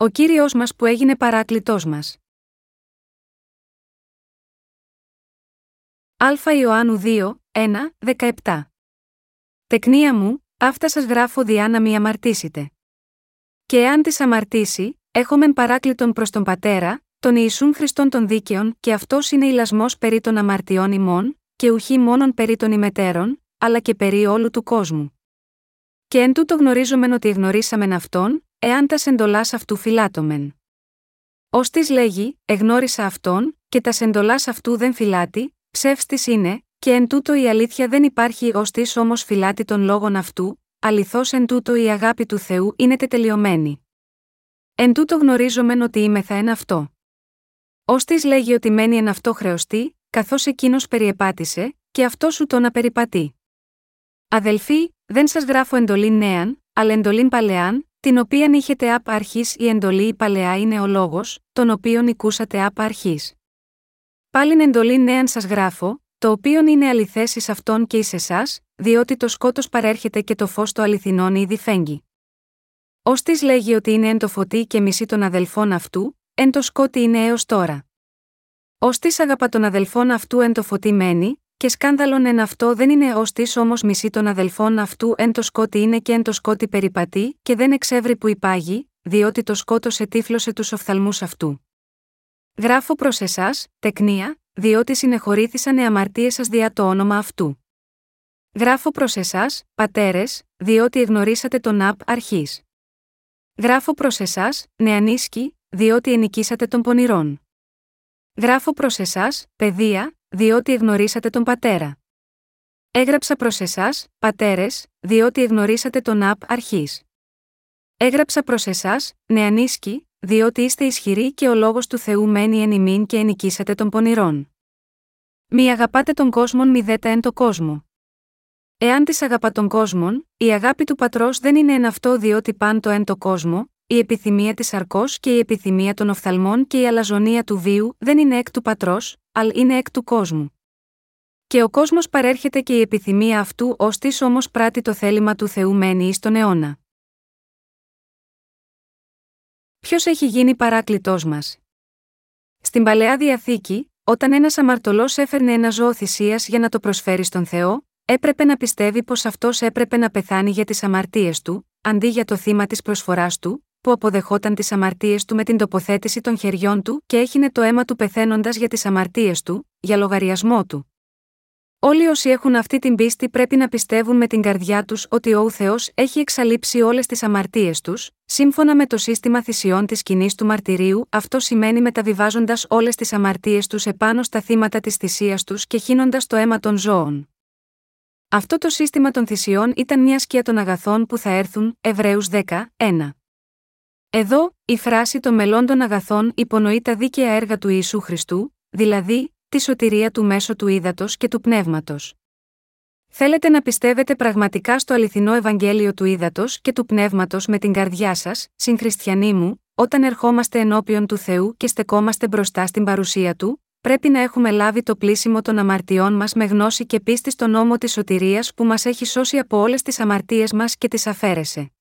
ο Κύριος μας που έγινε παράκλητός μας. Α Ιωάννου 2, 1, 17 Τεκνία μου, αυτά σας γράφω διά να μη αμαρτήσετε. Και εάν τις αμαρτήσει, έχομεν παράκλητον προς τον Πατέρα, τον Ιησούν Χριστόν των δίκαιων και αυτός είναι ηλασμός περί των αμαρτιών ημών, και ουχή μόνον περί των ημετέρων, αλλά και περί όλου του κόσμου. Και εν τούτο γνωρίζομεν ότι γνωρίσαμεν αυτόν, εάν τας εντολάς αυτού φυλάτωμεν. Ω τη λέγει, εγνώρισα αυτόν, και τας εντολάς αυτού δεν φυλάτει, ψεύστη είναι, και εν τούτο η αλήθεια δεν υπάρχει ως τη όμως φυλάτη των λόγων αυτού, αληθώς εν τούτο η αγάπη του Θεού είναι τετελειωμένη. Εν τούτο γνωρίζομεν ότι είμεθα εν αυτό. Ω τη λέγει ότι μένει εν αυτό χρεωστή, καθώς εκείνος περιεπάτησε, και αυτός σου τον απεριπατεί. Αδελφοί, δεν σας γράφω εντολή νέαν, αλλά εντολή παλαιάν, την οποίαν είχετε απ' αρχής η εντολή η παλαιά είναι ο λόγος, τον οποίον οικούσατε απ' αρχής. Πάλιν εντολή νέαν σας γράφω, το οποίον είναι αληθές εις αυτόν και εις εσάς, διότι το σκότος παρέρχεται και το φως το αληθινόν ήδη φέγγει. Ω της λέγει ότι είναι εν το φωτί και μισή των αδελφών αυτού, εν το σκότι είναι έως τώρα. Ω της αγαπά των αδελφών αυτού εν το φωτί μένει, και σκάνδαλον εν αυτό δεν είναι ως της όμως μισή των αδελφών αυτού εν το σκότι είναι και εν το σκότι περιπατεί, και δεν εξεύρει που υπάγει, διότι το σκότος ετύφλωσε τους οφθαλμούς αυτού. Γράφω προς εσάς, τεκνία, διότι συνεχωρήθησαν οι αμαρτίες σας δια το όνομα αυτού. Γράφω προς εσάς, πατέρες, διότι εγνωρίσατε τον Απ αρχής. Γράφω προς εσάς, νεανίσκοι, διότι ενικήσατε τον πονηρών. Γράφω προς εσάς, παιδεία, διότι εγνωρίσατε τον πατέρα. Έγραψα προς εσάς, πατέρες, διότι εγνωρίσατε τον Απ αρχής. Έγραψα προς εσάς, νεανίσκοι, διότι είστε ισχυροί και ο λόγος του Θεού μένει εν ημίν και ενικήσατε τον πονηρών. Μη αγαπάτε τον κόσμο μη δέτα εν το κόσμο. Εάν της αγαπά τον κόσμο, η αγάπη του πατρός δεν είναι εν αυτό διότι παν το εν το κόσμο, η επιθυμία της αρκό και η επιθυμία των οφθαλμών και η αλαζονία του βίου δεν είναι εκ του πατρός, αλλά είναι εκ του κόσμου. Και ο κόσμος παρέρχεται και η επιθυμία αυτού ως της όμως πράττει το θέλημα του Θεού μένει εις τον αιώνα. Ποιος έχει γίνει παράκλητός μας; Στην παλαιά διαθήκη, όταν ένας αμαρτωλός έφερνε ένα ζώο θυσίας για να το προσφέρει στον Θεό, έπρεπε να πιστεύει πως αυτός έπρεπε να πεθάνει για τις αμαρτίες του, αντί για το θύμα της προσφοράς του, που αποδεχόταν τις αμαρτίες του με την τοποθέτηση των χεριών του και έχινε το αίμα του πεθαίνοντας για τις αμαρτίες του, για λογαριασμό του. Όλοι όσοι έχουν αυτή την πίστη πρέπει να πιστεύουν με την καρδιά τους ότι ο Θεός έχει εξαλείψει όλες τις αμαρτίες τους, σύμφωνα με το σύστημα θυσιών της κοινή του μαρτυρίου, αυτό σημαίνει μεταβιβάζοντας όλες τις αμαρτίες τους επάνω στα θύματα της θυσίας τους και χύνοντας το αίμα των ζώων. Αυτό το σύστημα των θυσιών ήταν μια σκιά των αγαθών που θα έρθουν, Εβραίους 10, 1. Εδώ, η φράση των μελών των αγαθών υπονοεί τα δίκαια έργα του Ιησού Χριστού, δηλαδή, τη σωτηρία του μέσω του ύδατος και του πνεύματος. Θέλετε να πιστεύετε πραγματικά στο αληθινό Ευαγγέλιο του ύδατος και του πνεύματος με την καρδιά σας, συγχριστιανοί μου, όταν ερχόμαστε ενώπιον του Θεού και στεκόμαστε μπροστά στην παρουσία του, πρέπει να έχουμε λάβει το πλήσιμο των αμαρτιών μας με γνώση και πίστη στον νόμο της σωτηρίας που μας έχει σώσει από όλες τις αμαρτίες μας και τις αφαίρεσε.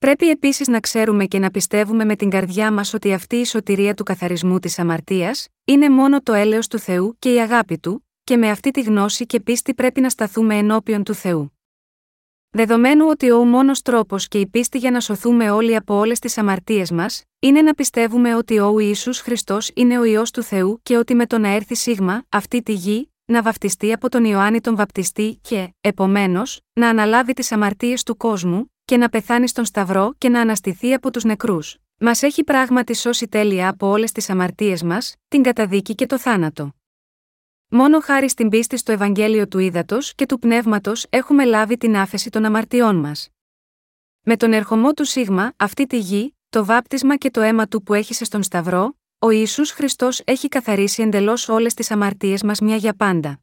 Πρέπει επίσης να ξέρουμε και να πιστεύουμε με την καρδιά μας ότι αυτή η σωτηρία του καθαρισμού της αμαρτίας είναι μόνο το έλεος του Θεού και η αγάπη του, και με αυτή τη γνώση και πίστη πρέπει να σταθούμε ενώπιον του Θεού. Δεδομένου ότι ο μόνο τρόπος και η πίστη για να σωθούμε όλοι από όλες τις αμαρτίες μας, είναι να πιστεύουμε ότι ο Ιησούς Χριστός είναι ο ιό του Θεού και ότι με το να έρθει σίγμα, αυτή τη γη, να βαφτιστεί από τον Ιωάννη τον Βαπτιστή και, επομένως, να αναλάβει τις αμαρτίες του κόσμου, και να πεθάνει στον Σταυρό και να αναστηθεί από τους νεκρούς. Μας έχει πράγματι σώσει τέλεια από όλες τις αμαρτίες μας, την καταδίκη και το θάνατο. Μόνο χάρη στην πίστη στο Ευαγγέλιο του Ήδατος και του Πνεύματος έχουμε λάβει την άφεση των αμαρτιών μας. Με τον ερχομό του Σίγμα, αυτή τη γη, το βάπτισμα και το αίμα του που έχησε στον Σταυρό, ο Ισού Χριστός έχει καθαρίσει εντελώς όλες τις αμαρτίες μας μια για πάντα.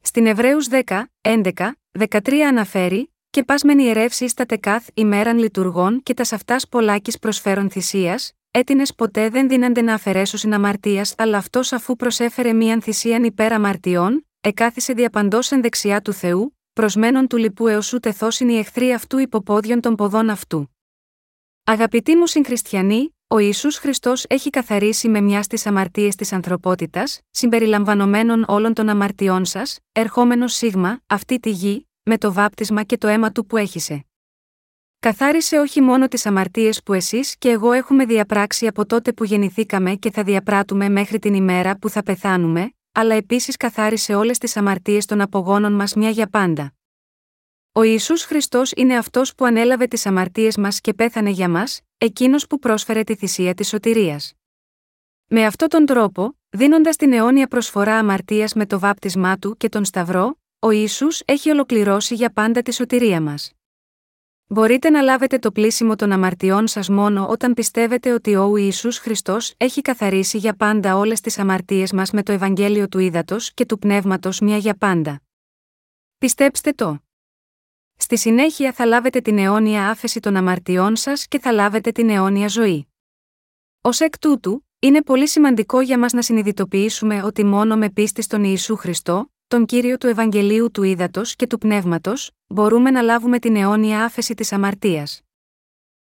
Στην Εβραίους 10, 11, 13 αναφέρει, και πας μεν ιερεύσεις στα τεκάθ ημέραν λειτουργών και τα αυτά πολλάκη προσφέρον θυσίας, έτεινες ποτέ δεν δίνανται να αφαιρέσω αμαρτίας, αλλά αυτός αφού προσέφερε μίαν θυσίαν υπέρ αμαρτιών, εκάθισε διαπαντός εν δεξιά του Θεού, προσμένων του λοιπού έως ούτε θόσιν οι εχθροί αυτού υποπόδιον των ποδών αυτού. Αγαπητοί μου συγχριστιανοί, ο Ιησούς Χριστός έχει καθαρίσει με μιας στις αμαρτίες της ανθρωπότητας, συμπεριλαμβανομένων όλων των αμαρτιών σας, ερχόμενος σίγμα, αυτή τη γη, με το βάπτισμα και το αίμα του που έχησε. Καθάρισε όχι μόνο τις αμαρτίες που εσείς και εγώ έχουμε διαπράξει από τότε που γεννηθήκαμε και θα διαπράττουμε μέχρι την ημέρα που θα πεθάνουμε, αλλά επίσης καθάρισε όλες τις αμαρτίες των απογόνων μας μια για πάντα. Ο Ισού Χριστός είναι αυτός που ανέλαβε τις αμαρτίες μας και πέθανε για μας, εκείνος που πρόσφερε τη θυσία της σωτηρίας. Με αυτόν τον τρόπο, δίνοντας την αιώνια προσφορά αμαρτίας με το βάπτισμά του και τον Σταυρό, ο Ιησούς έχει ολοκληρώσει για πάντα τη σωτηρία μας. Μπορείτε να λάβετε το πλήσιμο των αμαρτιών σας μόνο όταν πιστεύετε ότι ο Ιησούς Χριστός έχει καθαρίσει για πάντα όλες τις αμαρτίες μας με το Ευαγγέλιο του Ήδατος και του Πνεύματος μια για πάντα. Πιστέψτε το. Στη συνέχεια θα λάβετε την αιώνια άφεση των αμαρτιών σας και θα λάβετε την αιώνια ζωή. Ω εκ τούτου, είναι πολύ σημαντικό για μας να συνειδητοποιήσουμε ότι μόνο με πίστη στον Ιησού Χριστό, τον κύριο του Ευαγγελίου του Ήδατος και του Πνεύματος, μπορούμε να λάβουμε την αιώνια άφεση της αμαρτίας.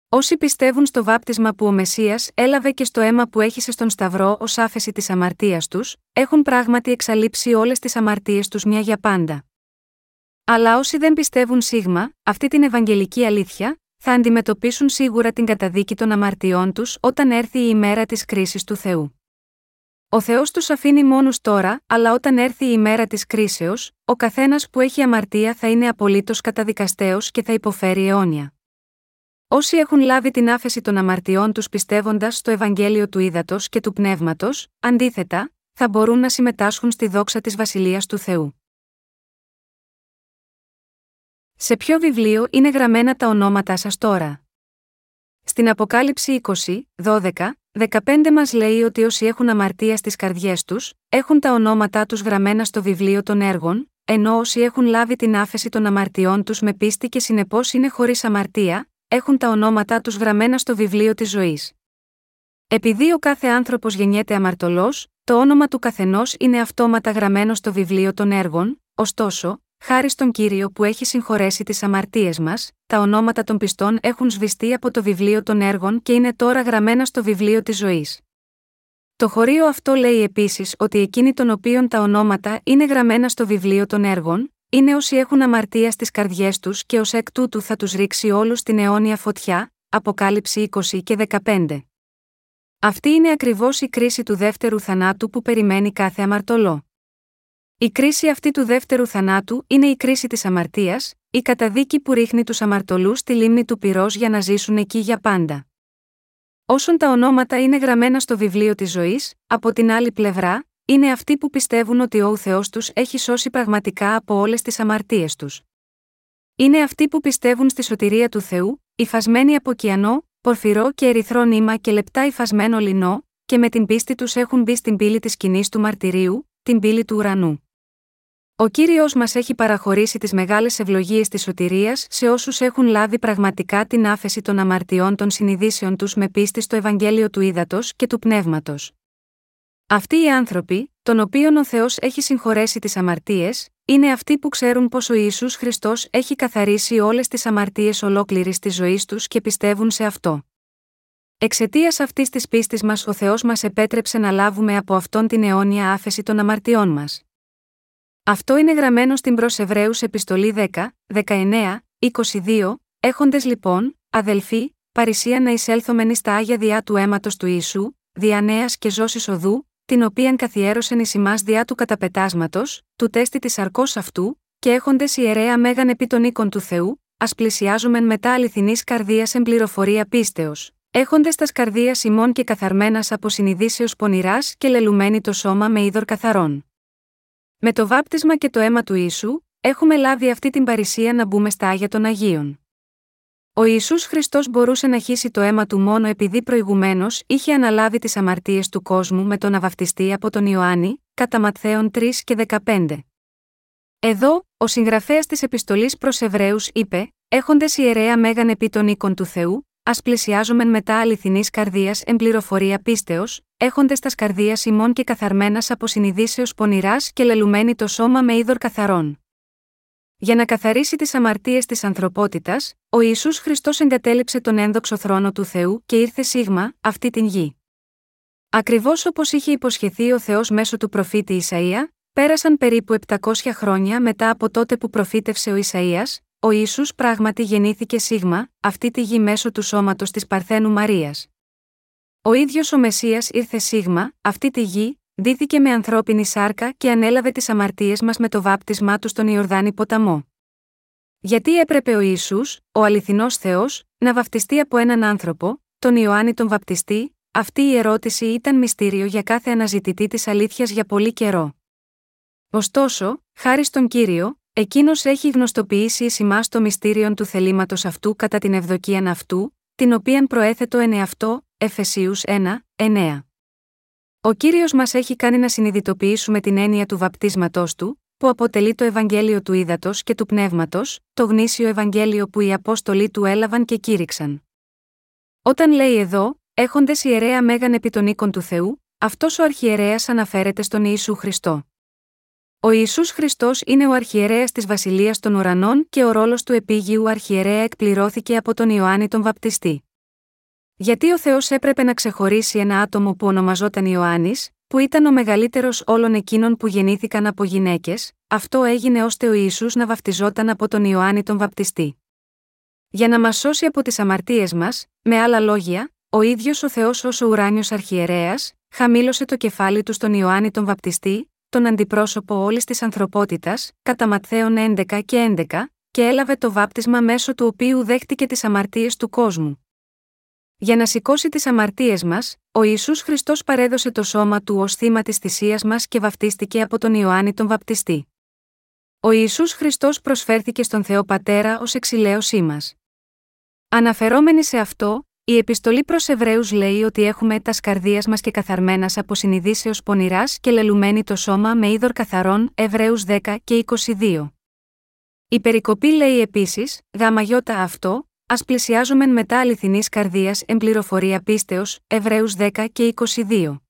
Όσοι πιστεύουν στο βάπτισμα που ο Μεσία έλαβε και στο αίμα που έχησε στον Σταυρό ως άφεση της αμαρτίας τους, έχουν πράγματι εξαλείψει όλες τις αμαρτίες τους μια για πάντα. Αλλά όσοι δεν πιστεύουν σίγμα, αυτή την Ευαγγελική αλήθεια, θα αντιμετωπίσουν σίγουρα την καταδίκη των αμαρτιών τους όταν έρθει η ημέρα της κρίσης του Θεού. Ο Θεός τους αφήνει μόνους τώρα, αλλά όταν έρθει η ημέρα της κρίσεως, ο καθένας που έχει αμαρτία θα είναι απολύτως καταδικαστέος και θα υποφέρει αιώνια. Όσοι έχουν λάβει την άφεση των αμαρτιών τους πιστεύοντας στο Ευαγγέλιο του Ήδατος και του Πνεύματος, αντίθετα, θα μπορούν να συμμετάσχουν στη δόξα της Βασιλείας του Θεού. Σε ποιο βιβλίο είναι γραμμένα τα ονόματά σας τώρα; Στην Αποκάλυψη 20, 12, 15 μας λέει ότι όσοι έχουν αμαρτία στις καρδιές τους, έχουν τα ονόματά τους γραμμένα στο βιβλίο των έργων, ενώ όσοι έχουν λάβει την άφεση των αμαρτιών τους με πίστη και συνεπώς είναι χωρίς αμαρτία, έχουν τα ονόματά τους γραμμένα στο βιβλίο της ζωής. Επειδή ο κάθε άνθρωπος γεννιέται αμαρτωλός, το όνομα του καθενός είναι αυτόματα γραμμένο στο βιβλίο των έργων, ωστόσο, Χάρη στον κύριο που έχει συγχωρέσει τις αμαρτίες μας, τα ονόματα των πιστών έχουν σβηστεί από το βιβλίο των έργων και είναι τώρα γραμμένα στο βιβλίο της ζωής. Το χωρίο αυτό λέει επίσης ότι εκείνοι των οποίων τα ονόματα είναι γραμμένα στο βιβλίο των έργων, είναι όσοι έχουν αμαρτία στις καρδιές τους και ως εκ τούτου θα τους ρίξει όλους στην αιώνια φωτιά, Αποκάλυψη 20 και 15. Αυτή είναι ακριβώς η κρίση του δεύτερου θανάτου που περιμένει κάθε αμαρτωλό. Η κρίση αυτή του δεύτερου θανάτου είναι η κρίση της αμαρτίας, η καταδίκη που ρίχνει τους αμαρτωλούς στη λίμνη του πυρός για να ζήσουν εκεί για πάντα. Όσον τα ονόματα είναι γραμμένα στο βιβλίο της ζωής, από την άλλη πλευρά, είναι αυτοί που πιστεύουν ότι ο Θεός τους έχει σώσει πραγματικά από όλες τις αμαρτίες τους. Είναι αυτοί που πιστεύουν στη σωτηρία του Θεού, υφασμένοι από κιανό, πορφυρό και ερυθρό νήμα και λεπτά υφασμένο λινό, και με την πίστη τους έχουν μπει στην πύλη της σκηνής του μαρτυρίου, την πύλη του ουρανού. Ο κύριος μας έχει παραχωρήσει τις μεγάλες ευλογίες της σωτηρίας σε όσους έχουν λάβει πραγματικά την άφεση των αμαρτιών των συνειδήσεων τους με πίστη στο Ευαγγέλιο του Ήδατος και του Πνεύματος. Αυτοί οι άνθρωποι, των οποίων ο Θεός έχει συγχωρέσει τις αμαρτίες, είναι αυτοί που ξέρουν πως ο Ισού Χριστός έχει καθαρίσει όλες τις αμαρτίες ολόκληρης της ζωής τους και πιστεύουν σε αυτό. Εξαιτίας αυτής της πίστης μας ο Θεός μας επέτρεψε να λάβουμε από αυτόν την αιώνια άφεση των αμαρτιών μας. Αυτό είναι γραμμένο στην προ Εβραίους επιστολή 10, 19, 22, έχοντες λοιπόν, αδελφοί, παρησία να εισέλθομεν εις τα άγια διά του αίματος του Ιησού, δια νέας και ζώσης οδού, την οποίαν καθιέρωσεν εις ημάς διά του καταπετάσματος, του τέστη της αρκός αυτού, και έχοντες ιερέα μέγαν επί των οίκων του Θεού, ας πλησιάζομεν μετά αληθινής καρδίας εν πληροφορία πίστεως, έχοντες τας καρδίας ημών και καθαρμένας από συνειδήσεως πονηράς και λελουμένη το σώμα με είδωρ καθαρών. Με το βάπτισμα και το αίμα του Ιησού, έχουμε λάβει αυτή την παρησία να μπούμε στα Άγια των Αγίων. Ο Ισού Χριστός μπορούσε να χύσει το αίμα του μόνο επειδή προηγουμένως είχε αναλάβει τις αμαρτίες του κόσμου με τον να από τον Ιωάννη, κατά Ματθαίων 3 και 15. Εδώ, ο συγγραφέας της επιστολής προς Εβραίους είπε: Έχοντες ιερέα μέγαν επί των οίκων του Θεού, ας πλησιάζομεν μετά αληθινής καρδίας εμπληροφορία πίστεως, έχοντες τας καρδίας ημών και καθαρμένας από συνειδήσεως πονηράς και λελουμένη το σώμα με είδωρ καθαρών. Για να καθαρίσει τις αμαρτίες της ανθρωπότητας, ο Ιησούς Χριστός εγκατέλειψε τον ένδοξο θρόνο του Θεού και ήρθε σίγμα, αυτή την γη. Ακριβώς όπως είχε υποσχεθεί ο Θεός μέσω του προφήτη Ισαία, πέρασαν περίπου 700 χρόνια μετά από τότε που προφήτευσε ο Ισαία, ο Ιησούς πράγματι γεννήθηκε σίγμα, αυτή τη γη μέσω του σώματος της Παρθένου Μαρίας. Ο ίδιος ο Μεσσίας ήρθε σίγμα, αυτή τη γη, δίθηκε με ανθρώπινη σάρκα και ανέλαβε τις αμαρτίες μας με το βάπτισμά του στον Ιορδάνη ποταμό. Γιατί έπρεπε ο Ιησούς, ο αληθινός Θεός, να βαφτιστεί από έναν άνθρωπο, τον Ιωάννη τον Βαπτιστή, αυτή η ερώτηση ήταν μυστήριο για κάθε αναζητητή της αλήθειας για πολύ καιρό. Ωστόσο, χάρη στον κύριο, εκείνος έχει γνωστοποιήσει ει το μυστήριο του θελήματος αυτού κατά την ευδοκίαν αυτού, την οποίαν προέθετο ενεαυτό, Εφεσίους 1, 9. Ο κύριος μας έχει κάνει να συνειδητοποιήσουμε την έννοια του βαπτίσματός του, που αποτελεί το Ευαγγέλιο του Ήδατος και του Πνεύματος, το γνήσιο Ευαγγέλιο που οι Απόστολοι του έλαβαν και κήρυξαν. Όταν λέει εδώ, έχοντες ιερέα μέγαν επί των οίκων του Θεού, αυτός ο αρχιερέας αναφέρεται στον Ιησού Χριστό. Ο Ιησούς Χριστός είναι ο αρχιερέας της Βασιλείας των Ουρανών και ο ρόλος του επίγειου αρχιερέα εκπληρώθηκε από τον Ιωάννη τον Βαπτιστή. Γιατί ο Θεός έπρεπε να ξεχωρίσει ένα άτομο που ονομαζόταν Ιωάννης, που ήταν ο μεγαλύτερος όλων εκείνων που γεννήθηκαν από γυναίκες, αυτό έγινε ώστε ο Ισού να βαφτιζόταν από τον Ιωάννη τον Βαπτιστή. Για να μας σώσει από τις αμαρτίες μας, με άλλα λόγια, ο ίδιος ο Θεός ως ο ουράνιος αρχιερέας, χαμήλωσε το κεφάλι του στον Ιωάννη τον Βαπτιστή, τον αντιπρόσωπο όλης της ανθρωπότητας, κατά Ματθαίων 11 και 11, και έλαβε το βάπτισμα μέσω του οποίου δέχτηκε τις αμαρτίες του κόσμου. Για να σηκώσει τις αμαρτίες μας, ο Ιησούς Χριστός παρέδωσε το σώμα του ως θύμα της θυσίας μας και βαφτίστηκε από τον Ιωάννη τον Βαπτιστή. Ο Ιησούς Χριστός προσφέρθηκε στον Θεό Πατέρα ως εξηλαίωσή μας. Αναφερόμενοι σε αυτό, η επιστολή προς Εβραίους λέει ότι έχουμε τα σκαρδία μας και καθαρμένα από συνειδήσεω πονηράς και λελουμένη το σώμα με είδωρ καθαρών, Εβραίους 10 και 22. Η περικοπή λέει επίσης, γάμα αυτό, Α πλησιάζομεν μετά αληθινής καρδία εμπληροφορία πίστεως, Εβραίους 10 και 22.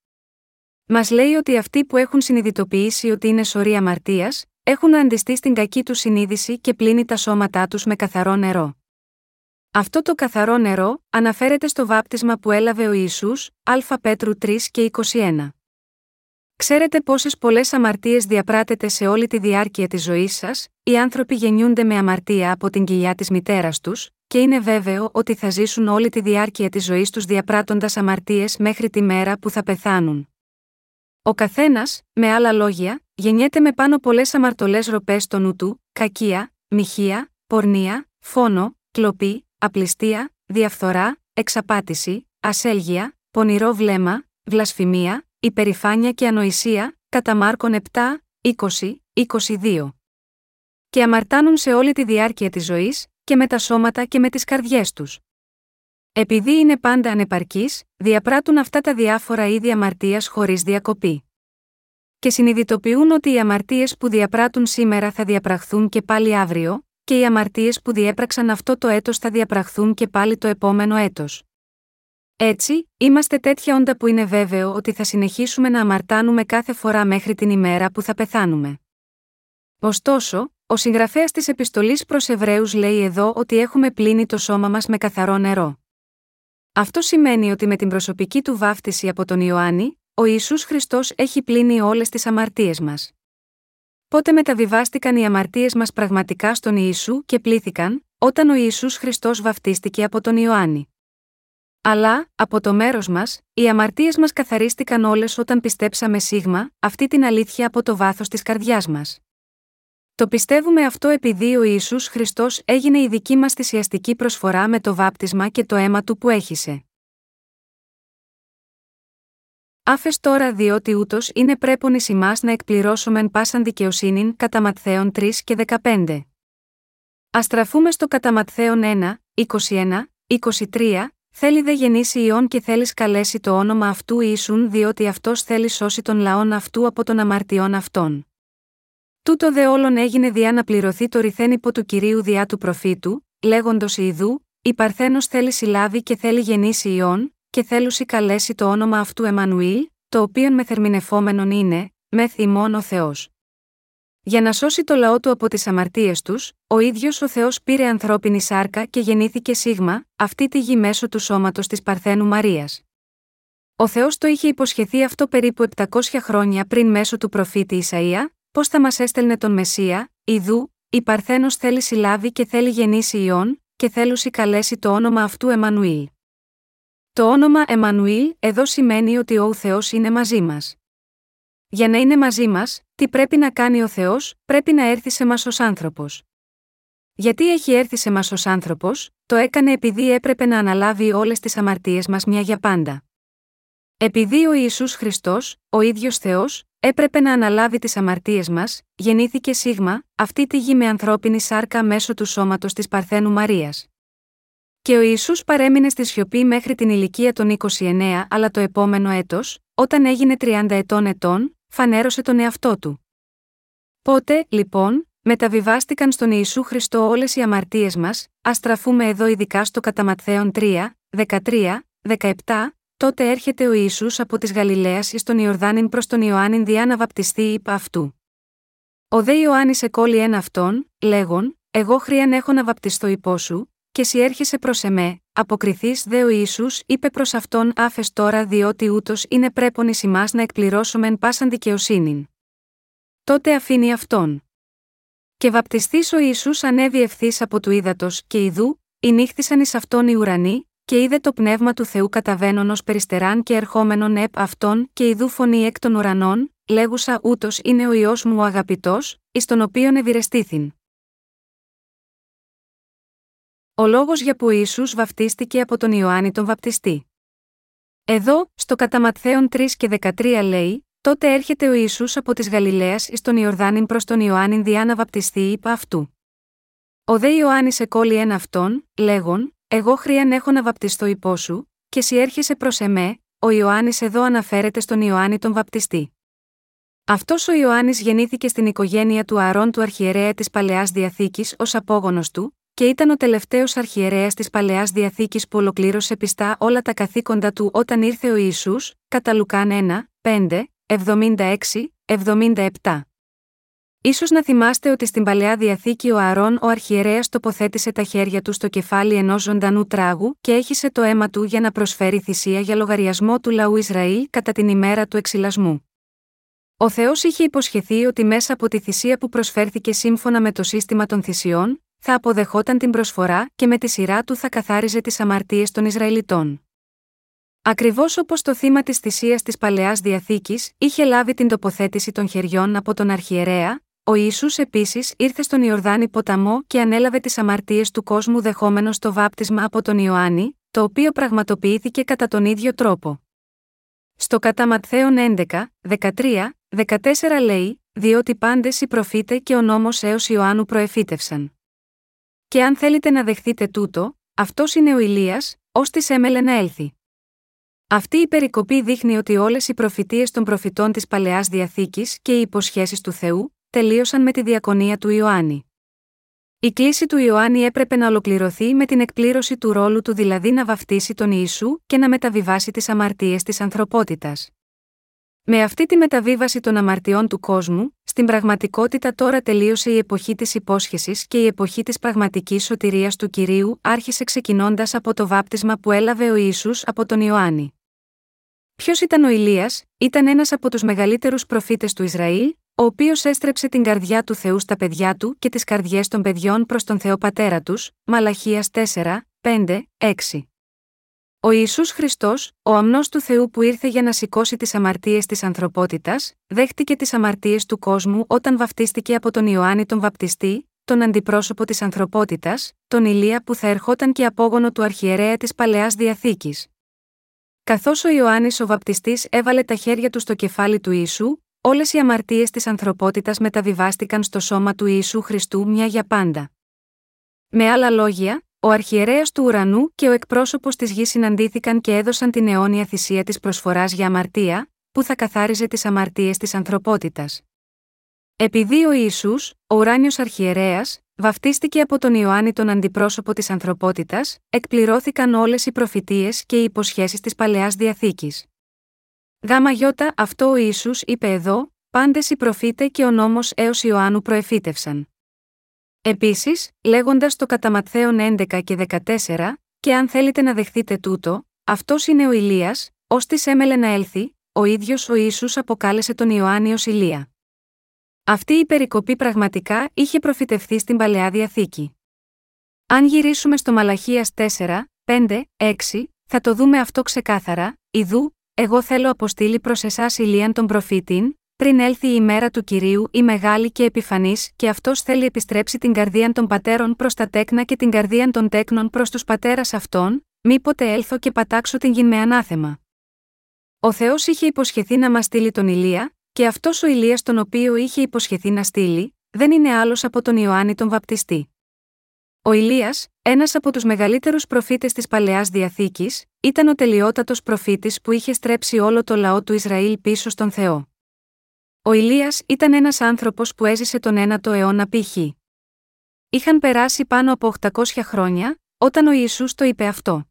Μας λέει ότι αυτοί που έχουν συνειδητοποιήσει ότι είναι σωρή αμαρτίας, έχουν αντιστεί στην κακή τους συνείδηση και πλύνει τα σώματά τους με καθαρό νερό. Αυτό το καθαρό νερό αναφέρεται στο βάπτισμα που έλαβε ο Ιησούς, Α Πέτρου 3 και 21. Ξέρετε πόσες πολλές αμαρτίες διαπράτετε σε όλη τη διάρκεια της ζωής σας, οι άνθρωποι γεννιούνται με αμαρτία από την κοιλιά της μητέρας τους, και είναι βέβαιο ότι θα ζήσουν όλη τη διάρκεια της ζωής τους διαπράττοντας αμαρτίες μέχρι τη μέρα που θα πεθάνουν. Ο καθένας, με άλλα λόγια, γεννιέται με πάνω πολλές αμαρτωλές ροπές στο νου του, κακία, μοιχεία, πορνεία, φόνο, κλοπή, απληστία, διαφθορά, εξαπάτηση, ασέλγεια, πονηρό βλέμμα, βλασφημία, υπερηφάνεια και ανοησία, κατά Μάρκον 7, 20, 22. Και αμαρτάνουν σε όλη τη διάρκεια της ζωής, και με τα σώματα και με τις καρδιές τους. Επειδή είναι πάντα ανεπαρκείς, διαπράττουν αυτά τα διάφορα είδη αμαρτίας χωρίς διακοπή. Και συνειδητοποιούν ότι οι αμαρτίες που διαπράττουν σήμερα θα διαπραχθούν και πάλι αύριο, και οι αμαρτίες που διέπραξαν αυτό το έτος θα διαπραχθούν και πάλι το επόμενο έτος. Έτσι, είμαστε τέτοια όντα που είναι βέβαιο ότι θα συνεχίσουμε να αμαρτάνουμε κάθε φορά μέχρι την ημέρα που θα πεθάνουμε. Ωστόσο, ο συγγραφέας της επιστολής προς Εβραίους λέει εδώ ότι έχουμε πλύνει το σώμα μας με καθαρό νερό. Αυτό σημαίνει ότι με την προσωπική του βάφτιση από τον Ιωάννη, ο Ισού Χριστός έχει πλύνει όλες τις αμαρτίες μας. Πότε μεταβιβάστηκαν οι αμαρτίες μας πραγματικά στον Ιησού και πλήθηκαν, όταν ο Ισού Χριστός βαφτίστηκε από τον Ιωάννη. Αλλά, από το μέρος μας, οι αμαρτίες μας καθαρίστηκαν όλες όταν πιστέψαμε σίγμα, αυτή την αλήθεια από το βάθος της καρδιάς μας. Το πιστεύουμε αυτό επειδή ο Ισού Χριστός έγινε η δική μας θυσιαστική προσφορά με το βάπτισμα και το αίμα του που έχησε. Άφες τώρα διότι ούτως είναι πρέπον ει να εκπληρώσομεν πάσαν δικαιοσύνην κατά Ματθαίων 3 και 15. Α στραφούμε στο κατά Ματθαίων 1, 21, 23, θέλει δε γεννήσει ιών και θέλεις καλέσει το όνομα αυτού Ιησούν διότι αυτός θέλει σώσει τον λαόν αυτού από των αμαρτιών αυτών. Τούτο δε όλων έγινε διά να πληρωθεί το ρηθένυπο του κυρίου διά του προφήτου, λέγοντος Ιδού, η Παρθένος θέλει συλλάβει και θέλει γεννήσει ιών, και θέλουσι καλέσει το όνομα αυτού Εμμανουήλ, το οποίον μεθερμινεφόμενον είναι, μεθ ημών ο Θεός. Για να σώσει το λαό του από τις αμαρτίες τους, ο ίδιος ο Θεός πήρε ανθρώπινη σάρκα και γεννήθηκε σίγμα, αυτή τη γη μέσω του σώματος της Παρθένου Μαρίας. Ο Θεός το είχε υποσχεθεί αυτό περίπου 700 χρόνια πριν μέσω του προφήτη Ισαΐα, πώς θα μας έστελνε τον Μεσσία, Ιδού, η Παρθένος θέλει συλλάβει και θέλει γεννήσει ιών, και θέλουσι καλέσει το όνομα αυτού Εμμανουήλ. Το όνομα Εμμανουήλ εδώ σημαίνει ότι ο Θεός είναι μαζί μας. Για να είναι μαζί μας, τι πρέπει να κάνει ο Θεός, πρέπει να έρθει σε μας ως άνθρωπος. Γιατί έχει έρθει σε μας ως άνθρωπος, το έκανε επειδή έπρεπε να αναλάβει όλες τις αμαρτίες μας μια για πάντα. Επειδή ο Ισού Χριστός, ο ίδιος Θεός, έπρεπε να αναλάβει τις αμαρτίες μας, γεννήθηκε σίγμα, αυτή τη γη με ανθρώπινη σάρκα μέσω του σώματος της Παρθένου Μαρίας. Και ο Ιησούς παρέμεινε στη σιωπή μέχρι την ηλικία των 29, αλλά το επόμενο έτος, όταν έγινε 30 ετών ετών, φανέρωσε τον εαυτό του. Πότε, λοιπόν, μεταβιβάστηκαν στον Ιησού Χριστό όλες οι αμαρτίες μας, ας στραφούμε εδώ ειδικά στο κατά 3, 13, 17, τότε έρχεται ο Ισού από της Γαλιλαίας ει τον Ιορδάνην προς τον Ιωάννην διά να βαπτιστεί είπα αυτού. Ο δε Ιωάννης εκόλει ένα αυτόν, λέγον, Εγώ χρίαν έχω να βαπτιστώ υπό σου, και σι έρχεσαι προς εμέ, αποκριθείς δε ο Ισού είπε προς αυτόν άφες τώρα διότι ούτως είναι πρέπον εις να εκπληρώσομεν πάσαν δικαιοσύνην. Τότε αφήνει αυτόν. Και βαπτιστής ο Ιησούς ανέβη ευθύς από του ύδατος και ιδού, νύχθησαν εις αυτόν οι ουρανοί, και είδε το πνεύμα του Θεού καταβαίνον ως περιστεράν και ερχόμενον επ αυτόν και ιδού φωνή εκ των ουρανών, λέγουσα ούτως είναι ο ιό μου ο αγαπητός, εις τον οποίον ευηρεστήθην. Ο λόγος για που Ιησούς βαφτίστηκε από τον Ιωάννη τον βαπτιστή. Εδώ, στο Καταματθέον 3 και 13 λέει, τότε έρχεται ο Ιησούς από της Γαλιλαίας εις τον Ιορδάνην προς τον Ιωάννη διά να βαπτιστεί είπα αυτού. Ο δε Ιωάννης εκόλει ένα αυτόν, λέγον, εγώ χρίαν έχω να βαπτιστώ υπό σου, και σι έρχεσαι προς εμέ, ο Ιωάννης εδώ αναφέρεται στον Ιωάννη τον βαπτιστή. Αυτός ο Ιωάννης γεννήθηκε στην οικογένεια του Αρών του Αρχιερέα της Παλαιάς Διαθήκης ως απόγονος του, και ήταν ο τελευταίος αρχιερέας της Παλαιάς Διαθήκης που ολοκλήρωσε πιστά όλα τα καθήκοντα του όταν ήρθε ο Ισού, κατά Λουκάν 1, 5, 76, 77. Ίσως να θυμάστε ότι στην Παλαιά Διαθήκη ο Αρών ο αρχιερέας τοποθέτησε τα χέρια του στο κεφάλι ενός ζωντανού τράγου και έχισε το αίμα του για να προσφέρει θυσία για λογαριασμό του λαού Ισραήλ κατά την ημέρα του εξυλασμού. Ο Θεός είχε υποσχεθεί ότι μέσα από τη θυσία που προσφέρθηκε σύμφωνα με το σύστημα των θυσιών, θα αποδεχόταν την προσφορά και με τη σειρά του θα καθάριζε τις αμαρτίες των Ισραηλιτών. Ακριβώς όπως το θύμα της θυσίας της παλαιάς διαθήκης είχε λάβει την τοποθέτηση των χεριών από τον Αρχιερέα, ο Ισού επίσης ήρθε στον Ιορδάνη ποταμό και ανέλαβε τις αμαρτίες του κόσμου δεχόμενος το βάπτισμα από τον Ιωάννη, το οποίο πραγματοποιήθηκε κατά τον ίδιο τρόπο. Στο κατά Ματθαίον 11, 13, 14 λέει, διότι πάντες οι προφήτες και ο νόμος έως Ιωάννου προεφήτευσαν. Και αν θέλετε να δεχθείτε τούτο, αυτός είναι ο Ηλίας, ως της έμελε να έλθει. Αυτή η περικοπή δείχνει ότι όλες οι προφητείες των προφητών της παλαιάς διαθήκης και οι υποσχέσεις του Θεού τελείωσαν με τη διακονία του Ιωάννη. Η κλίση του Ιωάννη έπρεπε να ολοκληρωθεί με την εκπλήρωση του ρόλου του δηλαδή να βαφτίσει τον Ιησού και να μεταβιβάσει τις αμαρτίες της ανθρωπότητας. Με αυτή τη μεταβίβαση των αμαρτιών του κόσμου, στην πραγματικότητα τώρα τελείωσε η εποχή της υπόσχεσης και η εποχή της πραγματικής σωτηρίας του κυρίου άρχισε ξεκινώντας από το βάπτισμα που έλαβε ο Ιησούς από τον Ιωάννη. Ποιος ήταν ο Ηλίας, ήταν ένας από τους μεγαλύτερους προφήτες του Ισραήλ, ο οποίος έστρεψε την καρδιά του Θεού στα παιδιά του και τις καρδιές των παιδιών προς τον Θεό Πατέρα τους, Μαλαχίας 4, 5, 6. Ο Ιησούς Χριστός, ο αμνός του Θεού που ήρθε για να σηκώσει τις αμαρτίες της ανθρωπότητας, δέχτηκε τις αμαρτίες του κόσμου όταν βαφτίστηκε από τον Ιωάννη τον Βαπτιστή, τον αντιπρόσωπο της ανθρωπότητας, τον Ηλία που θα ερχόταν και απόγονο του αρχιερέα της Παλαιάς Διαθήκης. Καθώς ο Ιωάννης ο Βαπτιστής έβαλε τα χέρια του στο κεφάλι του Ιησού, όλες οι αμαρτίες της ανθρωπότητας μεταβιβάστηκαν στο σώμα του Ιησού Χριστού μια για πάντα. Με άλλα λόγια, ο αρχιερέας του ουρανού και ο εκπρόσωπος της γης συναντήθηκαν και έδωσαν την αιώνια θυσία της προσφοράς για αμαρτία, που θα καθάριζε τις αμαρτίες της ανθρωπότητας. Επειδή ο Ισού, ο ουράνιος αρχιερέας, βαφτίστηκε από τον Ιωάννη τον αντιπρόσωπο της ανθρωπότητας, εκπληρώθηκαν όλες οι προφητείες και οι υποσχέσεις της παλαιάς διαθήκης. Γάμα γιώτα αυτό ο Ιησούς είπε εδώ, πάντες οι προφήτε και ο νόμος έως Ιωάννου προεφήτευσαν. Επίσης, λέγοντας το κατά Ματθαίον 11 και 14, και αν θέλετε να δεχθείτε τούτο, αυτός είναι ο Ηλίας, ως της έμελε να έλθει, ο ίδιος ο ίσου αποκάλεσε τον Ιωάννη ως Ηλία. Αυτή η περικοπή πραγματικά είχε προφητευθεί στην παλαιά διαθήκη. Αν γυρίσουμε στο Μαλαχίας 4, 5, 6, θα το δούμε αυτό ξεκάθαρα, Ιδού, εγώ θέλω αποστείλει προς εσάς ηλίαν τον προφήτην, πριν έλθει η ημέρα του κυρίου η μεγάλη και επιφανής, και αυτός θέλει επιστρέψει την καρδία των πατέρων προς τα τέκνα και την καρδία των τέκνων προς τους πατέρας αυτών, μήποτε έλθω και πατάξω την γη με ανάθεμα. Ο Θεός είχε υποσχεθεί να μας στείλει τον Ηλία, και αυτός ο Ηλίας τον οποίο είχε υποσχεθεί να στείλει, δεν είναι άλλος από τον Ιωάννη τον Βαπτιστή. Ο Ηλίας, ένας από τους μεγαλύτερους προφήτες της παλαιάς διαθήκης, ήταν ο τελειότατος προφήτης που είχε στρέψει όλο το λαό του Ισραήλ πίσω στον Θεό. Ο Ηλίας ήταν ένας άνθρωπος που έζησε τον 9ο αιώνα π.χ. Είχαν περάσει πάνω από 800 χρόνια, όταν ο Ιησούς το είπε αυτό.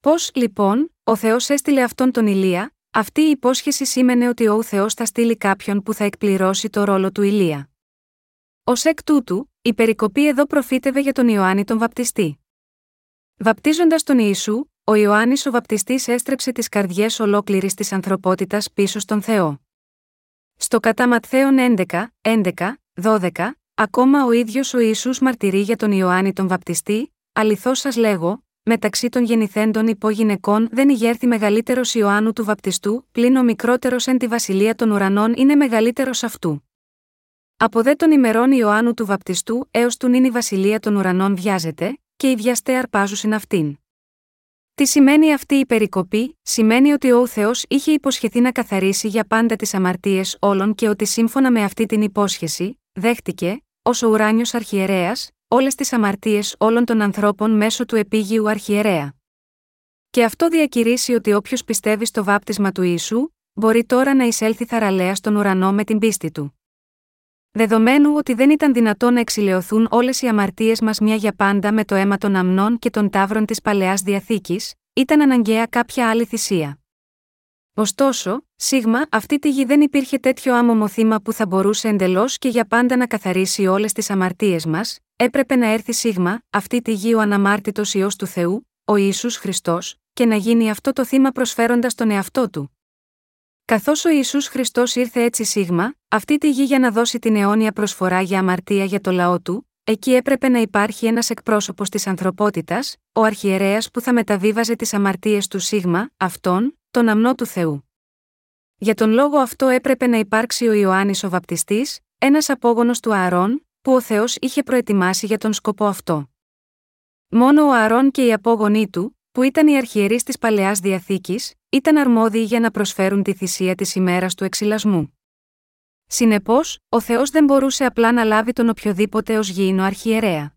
Πώς, λοιπόν, ο Θεός έστειλε αυτόν τον Ηλία, αυτή η υπόσχεση σήμαινε ότι ο Θεός θα στείλει κάποιον που θα εκπληρώσει το ρόλο του Ηλία. Ω εκ τούτου, η περικοπή εδώ προφήτευε για τον Ιωάννη τον Βαπτιστή. Βαπτίζοντας τον Ιησού, ο Ιωάννης ο Βαπτιστής έστρεψε τις καρδιές ολόκληρης της ανθρωπότητας πίσω στον Θεό. Στο κατά Ματθαίον 11, 11, 12, ακόμα ο ίδιος ο Ιησούς μαρτυρεί για τον Ιωάννη τον Βαπτιστή, αληθώς σας λέγω, μεταξύ των γεννηθέντων υπόγυναικών δεν ηγέρθη μεγαλύτερος Ιωάννου του Βαπτιστού, πλην ο μικρότερος εν τη βασιλεία των ουρανών είναι μεγαλύτερος αυτού. Από δε των ημερών Ιωάννου του Βαπτιστού έως του νυν η βασιλεία των ουρανών βιάζεται, και οι βιαστέ αρπάζουσιν αυτήν. Τι σημαίνει αυτή η περικοπή, σημαίνει ότι ο Θεός είχε υποσχεθεί να καθαρίσει για πάντα τις αμαρτίες όλων και ότι σύμφωνα με αυτή την υπόσχεση, δέχτηκε, ως ο ουράνιος αρχιερέας, όλες τις αμαρτίες όλων των ανθρώπων μέσω του επίγειου αρχιερέα. Και αυτό διακηρύσει ότι όποιος πιστεύει στο βάπτισμα του Ιησού, μπορεί τώρα να εισέλθει θαραλέα στον ουρανό με την πίστη του. Δεδομένου ότι δεν ήταν δυνατό να εξηλαιωθούν όλες οι αμαρτίες μας μια για πάντα με το αίμα των αμνών και των τάβρων της παλαιάς διαθήκης, ήταν αναγκαία κάποια άλλη θυσία. Ωστόσο, σίγμα, αυτή τη γη δεν υπήρχε τέτοιο άμομο θύμα που θα μπορούσε εντελώς και για πάντα να καθαρίσει όλες τις αμαρτίες μας, έπρεπε να έρθει σίγμα, αυτή τη γη ο αναμάρτητος ιό του Θεού, ο Ιησούς Χριστός, και να γίνει αυτό το θύμα προσφέροντας τον εαυτό του. Καθώς ο Ιησούς Χριστός ήρθε έτσι σίγμα, αυτή τη γη για να δώσει την αιώνια προσφορά για αμαρτία για το λαό του, εκεί έπρεπε να υπάρχει ένας εκπρόσωπος της ανθρωπότητας, ο αρχιερέας που θα μεταβίβαζε τις αμαρτίες του σίγμα, αυτόν, τον αμνό του Θεού. Για τον λόγο αυτό έπρεπε να υπάρξει ο Ιωάννης ο Βαπτιστής, ένας απόγονος του Ααρών, που ο Θεός είχε προετοιμάσει για τον σκοπό αυτό. Μόνο ο Ααρών και οι απόγονοί του, που ήταν οι αρχιερείς της παλαιάς διαθήκης, ήταν αρμόδιοι για να προσφέρουν τη θυσία της ημέρας του εξυλασμού. Συνεπώς, ο Θεός δεν μπορούσε απλά να λάβει τον οποιοδήποτε ως γήινο αρχιερέα.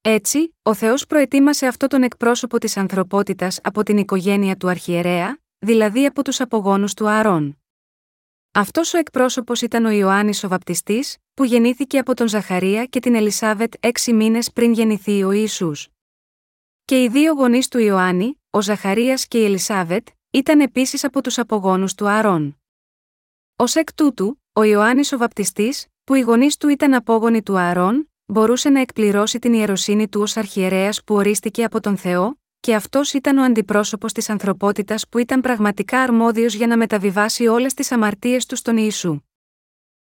Έτσι, ο Θεός προετοίμασε αυτό τον εκπρόσωπο της ανθρωπότητας από την οικογένεια του αρχιερέα, δηλαδή από τους απογόνους του Ααρών. Αυτός ο εκπρόσωπος ήταν ο Ιωάννης ο Βαπτιστής, που γεννήθηκε από τον Ζαχαρία και την Ελισάβετ έξι μήνες πριν γεννηθεί ο Ιησούς. Και οι δύο γονείς του Ιωάννη, ο Ζαχαρίας και η Ελισάβετ, ήταν επίσης από τους απογόνους του Ααρών. Ω εκ τούτου, ο Ιωάννης ο Βαπτιστής, που οι γονείς του ήταν απόγονοι του Ααρών, μπορούσε να εκπληρώσει την ιεροσύνη του ως αρχιερέας που ορίστηκε από τον Θεό, και αυτός ήταν ο αντιπρόσωπος της ανθρωπότητας που ήταν πραγματικά αρμόδιος για να μεταβιβάσει όλες τις αμαρτίες του στον Ιησού.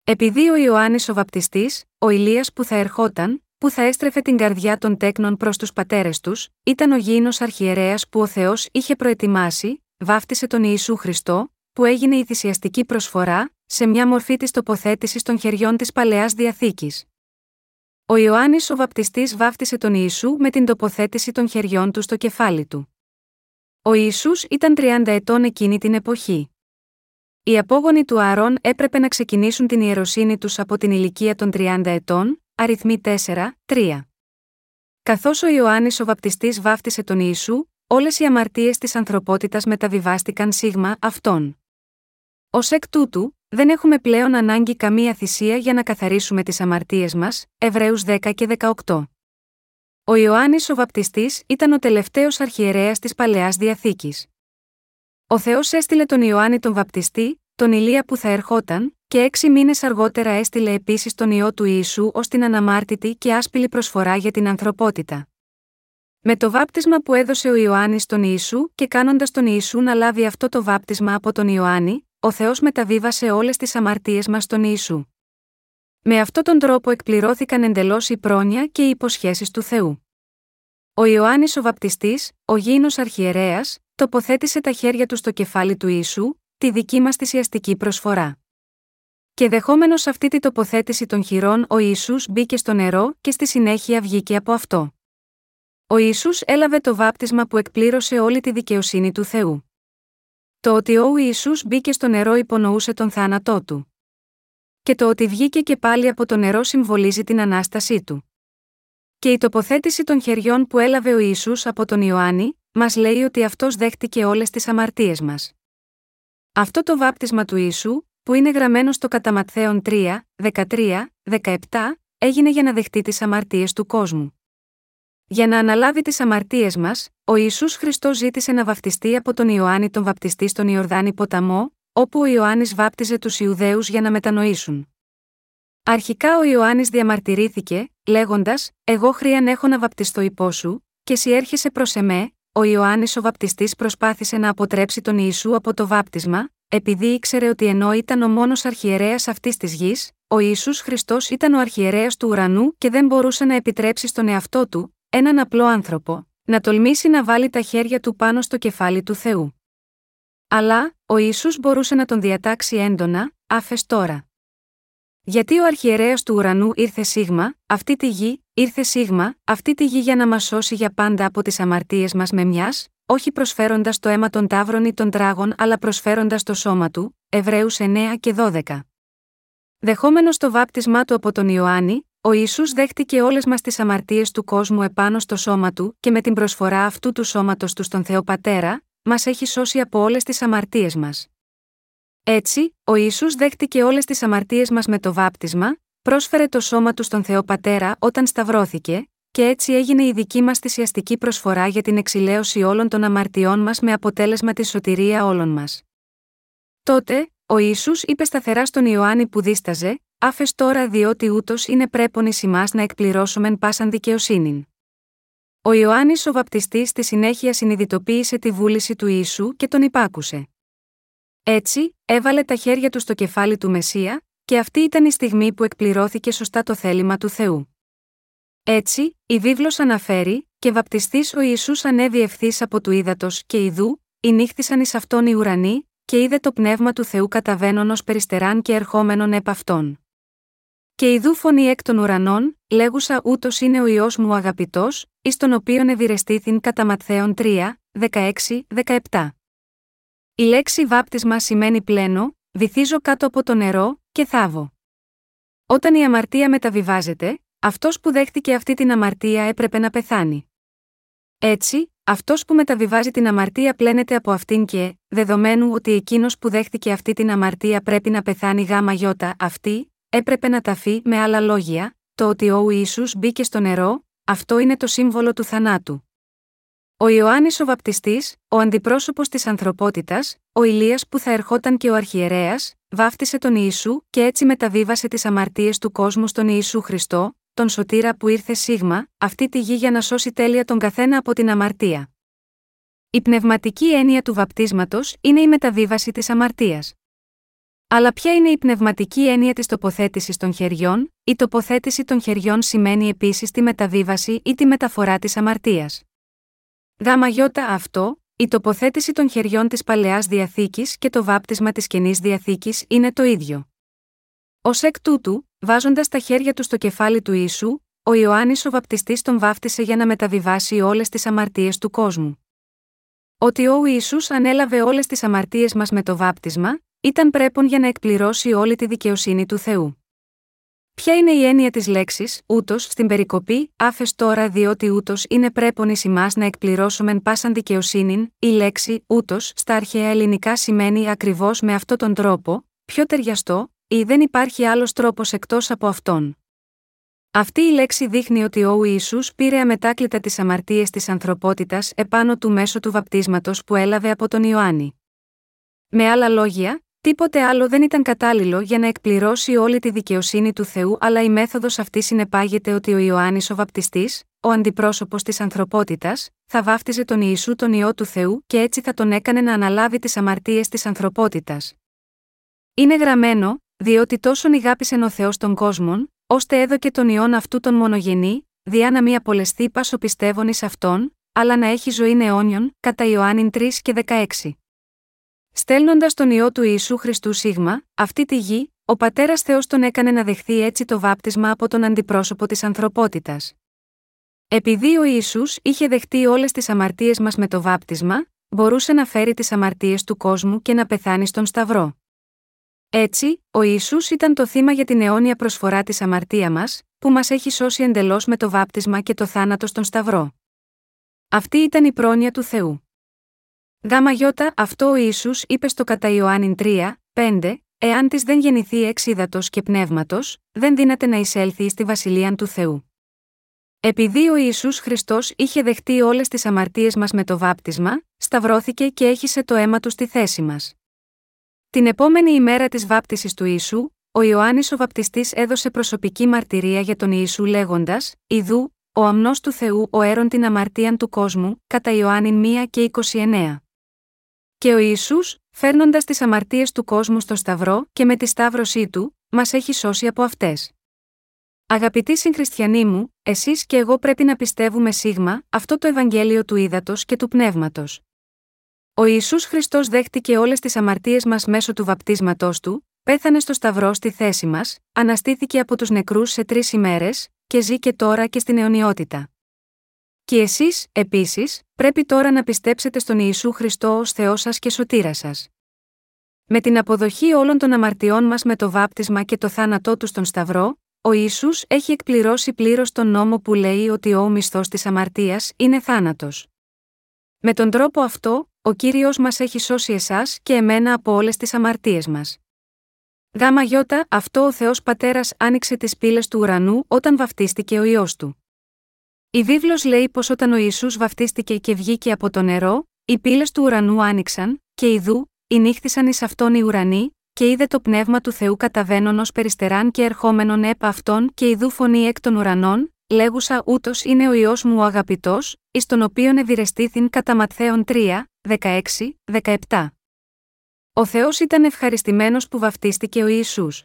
Επειδή ο Ιωάννης ο Βαπτιστής, ο Ηλίας που θα ερχόταν, που θα έστρεφε την καρδιά των τέκνων προς τους πατέρες τους, ήταν ο γήινος αρχιερέας που ο Θεός είχε προετοιμάσει, βάφτισε τον Ιησού Χριστό, που έγινε η θυσιαστική προσφορά, σε μια μορφή της τοποθέτησης των χεριών της παλαιάς διαθήκης. Ο Ιωάννης ο Βαπτιστής βάφτισε τον Ιησού με την τοποθέτηση των χεριών του στο κεφάλι του. Ο Ιησούς ήταν 30 ετών εκείνη την εποχή. Οι απόγονοι του Άρων έπρεπε να ξεκινήσουν την ιεροσύνη τους από την ηλικία των 30 ετών, αριθμοί 4, 3. Καθώς ο Ιωάννης ο Βαπτιστής βάφτισε τον Ιησού, όλες οι αμαρτίες της ανθρωπότητας μεταβιβάστηκαν σίγμα αυτόν. Ω εκ τούτου, δεν έχουμε πλέον ανάγκη καμία θυσία για να καθαρίσουμε τις αμαρτίες μας, Εβραίους 10 και 18. Ο Ιωάννης ο Βαπτιστής ήταν ο τελευταίος αρχιερέας της παλαιάς διαθήκης. Ο Θεός έστειλε τον Ιωάννη τον Βαπτιστή, τον Ηλία που θα ερχόταν, και έξι μήνες αργότερα έστειλε επίσης τον ιό του Ιησού ως την αναμάρτητη και άσπηλη προσφορά για την ανθρωπότητα. Με το βάπτισμα που έδωσε ο Ιωάννης στον Ιησού και κάνοντας τον Ιησού να λάβει αυτό το βάπτισμα από τον Ιωάννη, ο Θεός μεταβίβασε όλες τις αμαρτίες μας στον Ιησού. Με αυτόν τον τρόπο εκπληρώθηκαν εντελώς η πρόνοια και οι υποσχέσεις του Θεού. Ο Ιωάννης ο Βαπτιστής, ο γήινος αρχιερέας, τοποθέτησε τα χέρια του στο κεφάλι του Ιησού, τη δική μας θυσιαστική προσφορά. Και δεχόμενος αυτή τη τοποθέτηση των χειρών, ο Ιησούς μπήκε στο νερό και στη συνέχεια βγήκε από αυτό. Ο Ιησούς έλαβε το βάπτισμα που εκπλήρωσε όλη τη δικαιοσύνη του Θεού. Το ότι ο Ιησούς μπήκε στο νερό υπονοούσε τον θάνατό του. Και το ότι βγήκε και πάλι από το νερό συμβολίζει την ανάστασή του. Και η τοποθέτηση των χεριών που έλαβε ο Ιησούς από τον Ιωάννη, μας λέει ότι αυτός δέχτηκε όλες τις αμαρτίες μας. Αυτό το βάπτισμα του Ιησού, που είναι γραμμένο στο Καταματθέον 3, 13, 17, έγινε για να δεχτεί τις αμαρτίες του κόσμου. Για να αναλάβει τις αμαρτίες μας, ο Ισού Χριστός ζήτησε να βαφτιστεί από τον Ιωάννη τον Βαπτιστή στον Ιορδάνη ποταμό, όπου ο Ιωάννης βάπτιζε τους Ιουδαίους για να μετανοήσουν. Αρχικά ο Ιωάννης διαμαρτυρήθηκε, λέγοντας: Εγώ χρίαν έχω να βαπτιστώ υπό σου, και εσύ έρχεσαι προς εμέ, ο Ιωάννης ο Βαπτιστής προσπάθησε να αποτρέψει τον Ιησού από το βάπτισμα, επειδή ήξερε ότι ενώ ήταν ο μόνος αρχιερέας αυτής της γης, ο Ιησούς Χριστός ήταν ο αρχιερέας του ουρανού και δεν μπορούσε να επιτρέψει στον εαυτό του, έναν απλό άνθρωπο, να τολμήσει να βάλει τα χέρια του πάνω στο κεφάλι του Θεού. Αλλά, ο Ιησούς μπορούσε να τον διατάξει έντονα, άφες τώρα. Γιατί ο αρχιερέας του ουρανού ήρθε σίγμα, αυτή τη γη, ήρθε σίγμα, αυτή τη γη για να μας σώσει για πάντα από τις αμαρτίες μας με μιας, όχι προσφέροντας το αίμα των τάβρων ή των τράγων, αλλά προσφέροντας το σώμα του, Εβραίους 9 και 12. Δεχόμενος το βάπτισμά του από τον Ιωάννη, ο Ισού δέχτηκε όλες μας τις αμαρτίες του κόσμου επάνω στο σώμα του και με την προσφορά αυτού του σώματος του στον Θεό Πατέρα, μας έχει σώσει από όλες τις αμαρτίες μας. Έτσι, ο Ισού δέχτηκε όλες τις αμαρτίες μας με το βάπτισμα, πρόσφερε το σώμα του στον Θεό Πατέρα όταν σταυρώθηκε, και έτσι έγινε η δική μας θυσιαστική προσφορά για την εξηλαίωση όλων των αμαρτιών μας με αποτέλεσμα τη σωτηρία όλων μας. Τότε, ο Ισού είπε σταθερά στον Ιωάννη που δίσταζε, άφες τώρα διότι ούτως είναι πρέπον ει να εκπληρώσουμεν πάσαν δικαιοσύνην. Ο Ιωάννης ο βαπτιστής στη συνέχεια συνειδητοποίησε τη βούληση του Ιησού και τον υπάκουσε. Έτσι, έβαλε τα χέρια του στο κεφάλι του Μεσσία, και αυτή ήταν η στιγμή που εκπληρώθηκε σωστά το θέλημα του Θεού. Έτσι, η βίβλος αναφέρει, και βαπτιστής ο Ιησούς ανέβη ευθύς από του ύδατος και ιδού, νύχθησαν εις αυτόν οι ουρανοί, και είδε το πνεύμα του Θεού καταβαίνον ω περιστεράν και ερχόμενον επ' αυτόν. Και ιδού φωνή εκ των ουρανών, λέγουσα ούτως είναι ο ιό μου αγαπητός, εις τον οποίον ευηρεστήθην κατά Ματθαίων 3, 16-17. Η λέξη βάπτισμα σημαίνει πλένο, βυθίζω κάτω από το νερό, και θάβω. Όταν η αμαρτία μεταβιβάζεται, αυτός που δέχτηκε αυτή την αμαρτία έπρεπε να πεθάνει. Έτσι, αυτός που μεταβιβάζει την αμαρτία πλένεται από αυτήν και, δεδομένου ότι εκείνος που δέχτηκε αυτή την αμαρτία πρέπει να πεθάνει γάμα γιώτα αυτή, έπρεπε να ταφεί με άλλα λόγια, το ότι ο Ιησούς μπήκε στο νερό, αυτό είναι το σύμβολο του θανάτου. Ο Ιωάννης ο Βαπτιστής, ο αντιπρόσωπος της ανθρωπότητας, ο Ηλίας που θα ερχόταν και ο αρχιερέας, βάφτισε τον Ιησού και έτσι μεταβίβασε τις αμαρτίες του κόσμου στον Ιησού Χριστό, τον σωτήρα που ήρθε σίγμα, αυτή τη γη για να σώσει τέλεια τον καθένα από την αμαρτία. Η πνευματική έννοια του βαπτίσματος είναι η μεταβίβαση της αμαρτίας. Αλλά ποια είναι η πνευματική έννοια της τοποθέτησης των χεριών, η τοποθέτηση των χεριών σημαίνει επίσης τη μεταβίβαση ή τη μεταφορά της αμαρτίας. Γάμα γιώτα αυτό, η τοποθέτηση των χεριών της παλαιάς διαθήκης και το βάπτισμα της καινής διαθήκης είναι το ίδιο. Ω εκ τούτου, βάζοντας τα χέρια του στο κεφάλι του ίσου, ο Ιωάννης ο βαπτιστής τον βάφτισε για να μεταβιβάσει όλες τις αμαρτίες του κόσμου. Ότι ο Ιησούς ανέλαβε όλες τις αμαρτίες μας με το βάπτισμα, ήταν πρέπον για να εκπληρώσει όλη τη δικαιοσύνη του Θεού. Ποια είναι η έννοια της λέξης ούτως στην περικοπή, άφες τώρα διότι ούτως είναι πρέπον εις να εκπληρώσουμε πάσαν δικαιοσύνην, η λέξη ούτως στα αρχαία ελληνικά σημαίνει ακριβώς με αυτόν τον τρόπο, πιο ταιριαστό, ή δεν υπάρχει άλλος τρόπος εκτός από αυτόν. Αυτή η λέξη δείχνει ότι ο Ιησούς πήρε αμετάκλητα τις αμαρτίες της ανθρωπότητας επάνω του μέσω του βαπτίσματος που έλαβε από τον Ιωάννη. Με άλλα λόγια, Τίποτε άλλο δεν ήταν κατάλληλο για να εκπληρώσει όλη τη δικαιοσύνη του Θεού, αλλά η μέθοδος αυτή συνεπάγεται ότι ο Ιωάννης ο Βαπτιστής, ο αντιπρόσωπος της ανθρωπότητας, θα βάφτιζε τον Ιησού τον ιό του Θεού και έτσι θα τον έκανε να αναλάβει τις αμαρτίες της ανθρωπότητας. Είναι γραμμένο, διότι τόσον ηγάπησε ο Θεός των κόσμων, ώστε έδωκε τον ιόν αυτού τον μονογενή, διά να μη απολεστεί πάσο πιστεύων εις αυτόν, αλλά να έχει ζωή αιώνιον, κατά Ιωάννην 3 και 16. Στέλνοντας τον ιό του Ιησού Χριστού Σίγμα, αυτή τη γη, ο πατέρας Θεός τον έκανε να δεχθεί έτσι το βάπτισμα από τον αντιπρόσωπο της ανθρωπότητας. Επειδή ο Ισού είχε δεχτεί όλες τις αμαρτίες μας με το βάπτισμα, μπορούσε να φέρει τις αμαρτίες του κόσμου και να πεθάνει στον Σταυρό. Έτσι, ο Ιησούς ήταν το θύμα για την αιώνια προσφορά της αμαρτία μας, που μας έχει σώσει εντελώς με το βάπτισμα και το θάνατο στον Σταυρό. Αυτή ήταν η πρόνοια του Θεού. Γάμα γιώτα, αυτό ο Ιησούς είπε στο κατά Ιωάννην 3, 5, Εάν της δεν γεννηθεί εξ και πνεύματος, δεν δύναται να εισέλθει στη βασιλεία του Θεού. Επειδή ο Ιησούς Χριστός είχε δεχτεί όλες τις αμαρτίες μας με το βάπτισμα, σταυρώθηκε και έχισε το αίμα του στη θέση μας. Την επόμενη ημέρα της βάπτισης του Ιησού, ο Ιωάννης ο Βαπτιστής έδωσε προσωπική μαρτυρία για τον Ιησού λέγοντας: Ιδού, ο αμνός του Θεού ο έρον την αμαρτίαν του κόσμου, κατά Ιωάννη 1 και 29. Και ο Ιησούς, φέρνοντας τις αμαρτίες του κόσμου στο Σταυρό και με τη σταύρωσή του, μας έχει σώσει από αυτές. Αγαπητοί συγχριστιανοί μου, εσείς και εγώ πρέπει να πιστεύουμε σίγμα αυτό το Ευαγγέλιο του ύδατο και του πνεύματος. Ο Ισού Χριστός δέχτηκε όλες τις αμαρτίες μας μέσω του βαπτίσματός του, πέθανε στο Σταυρό στη θέση μας, αναστήθηκε από τους νεκρούς σε τρεις ημέρες, και ζει και τώρα και στην αιωνιότητα. Και εσείς, επίσης, πρέπει τώρα να πιστέψετε στον Ιησού Χριστό ως Θεός σας και σωτήρας σας. Με την αποδοχή όλων των αμαρτιών μας με το βάπτισμα και το θάνατό του στον Σταυρό, ο Ιησούς έχει εκπληρώσει πλήρως τον νόμο που λέει ότι ο μισθός της αμαρτίας είναι θάνατος. Με τον τρόπο αυτό, ο κύριος μας έχει σώσει εσάς και εμένα από όλες τις αμαρτίες μας. Γάμα γιώτα, αυτό ο Θεός Πατέρας άνοιξε τις πύλες του ουρανού όταν βαφτίστηκε ο ιό του. Η βίβλος λέει πως όταν ο Ιησούς βαφτίστηκε και βγήκε από το νερό, οι πύλες του ουρανού άνοιξαν, και ιδού, νύχθησαν εις αυτόν οι ουρανοί, και είδε το πνεύμα του Θεού καταβαίνον ως περιστεράν και ερχόμενον επ' αυτόν και ιδού φωνή εκ των ουρανών, λέγουσα ούτως είναι ο ιό μου ο αγαπητός, εις τον οποίον ευηρεστήθην κατά Ματθαίων 3, 16, 17. Ο Θεός ήταν ευχαριστημένος που βαφτίστηκε ο Ιησούς.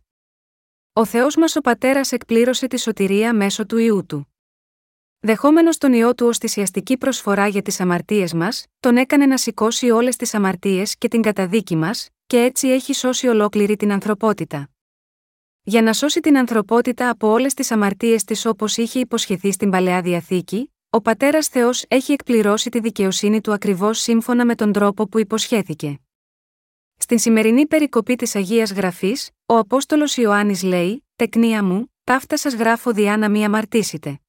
Ο Θεός μας ο Πατέρας εκπλήρωσε τη σωτηρία μέσω του ιού του. Δεχόμενος τον ιό του ως θυσιαστική προσφορά για τις αμαρτίες μας, τον έκανε να σηκώσει όλες τις αμαρτίες και την καταδίκη μας, και έτσι έχει σώσει ολόκληρη την ανθρωπότητα. Για να σώσει την ανθρωπότητα από όλες τις αμαρτίες της όπως είχε υποσχεθεί στην παλαιά διαθήκη, ο πατέρας Θεός έχει εκπληρώσει τη δικαιοσύνη του ακριβώς σύμφωνα με τον τρόπο που υποσχέθηκε. Στην σημερινή περικοπή της Αγίας Γραφής, ο Απόστολος Ιωάννης λέει: Τεκνία μου, ταύτα σας γράφω διά να μη αμαρτήσετε.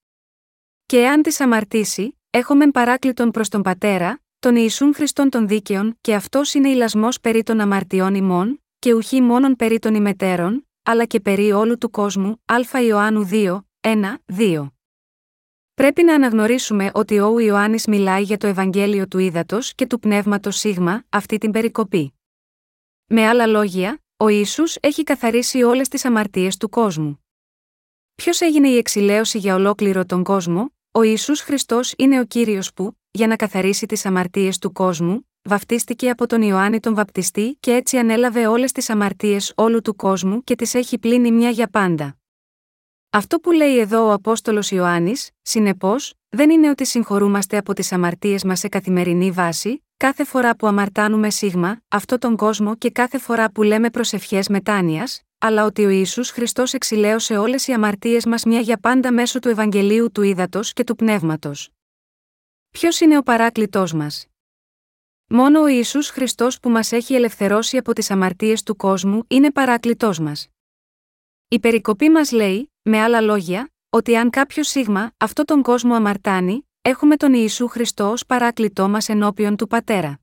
Και εάν της αμαρτήσει, έχουμε παράκλητον προς τον Πατέρα, τον Ιησούν Χριστόν των Δίκαιων, και αυτός είναι ηλασμός περί των αμαρτιών ημών, και ουχή μόνον περί των ημετέρων, αλλά και περί όλου του κόσμου. Α Ιωάννου 2, 1, 2. Πρέπει να αναγνωρίσουμε ότι ο Ιωάννης μιλάει για το Ευαγγέλιο του Ήδατος και του Πνεύματος Σίγμα, αυτή την περικοπή. Με άλλα λόγια, ο Ιησούς έχει καθαρίσει όλες τις αμαρτίες του κόσμου. Ποιος έγινε η εξηλαίωση για ολόκληρο τον κόσμο, ο Ιησούς Χριστός είναι ο κύριος που, για να καθαρίσει τις αμαρτίες του κόσμου, βαφτίστηκε από τον Ιωάννη τον Βαπτιστή και έτσι ανέλαβε όλες τις αμαρτίες όλου του κόσμου και τις έχει πλύνει μια για πάντα. Αυτό που λέει εδώ ο Απόστολος Ιωάννης, συνεπώς, δεν είναι ότι συγχωρούμαστε από τις αμαρτίες μας σε καθημερινή βάση, κάθε φορά που αμαρτάνουμε σίγμα, αυτό τον κόσμο και κάθε φορά που λέμε προσευχέ μετάνοιας, αλλά ότι ο Ισού Χριστός εξηλαίωσε όλες οι αμαρτίες μας μια για πάντα μέσω του Ευαγγελίου του Ήδατος και του Πνεύματος. Ποιος είναι ο παράκλητός μας; Μόνο ο Ισού Χριστός που μας έχει ελευθερώσει από τις αμαρτίες του κόσμου είναι παράκλητός μας. Η περικοπή μας λέει, με άλλα λόγια, ότι αν κάποιο σίγμα αυτό τον κόσμο αμαρτάνει, έχουμε τον Ιησού Χριστός ως παράκλητό μας ενώπιον του Πατέρα.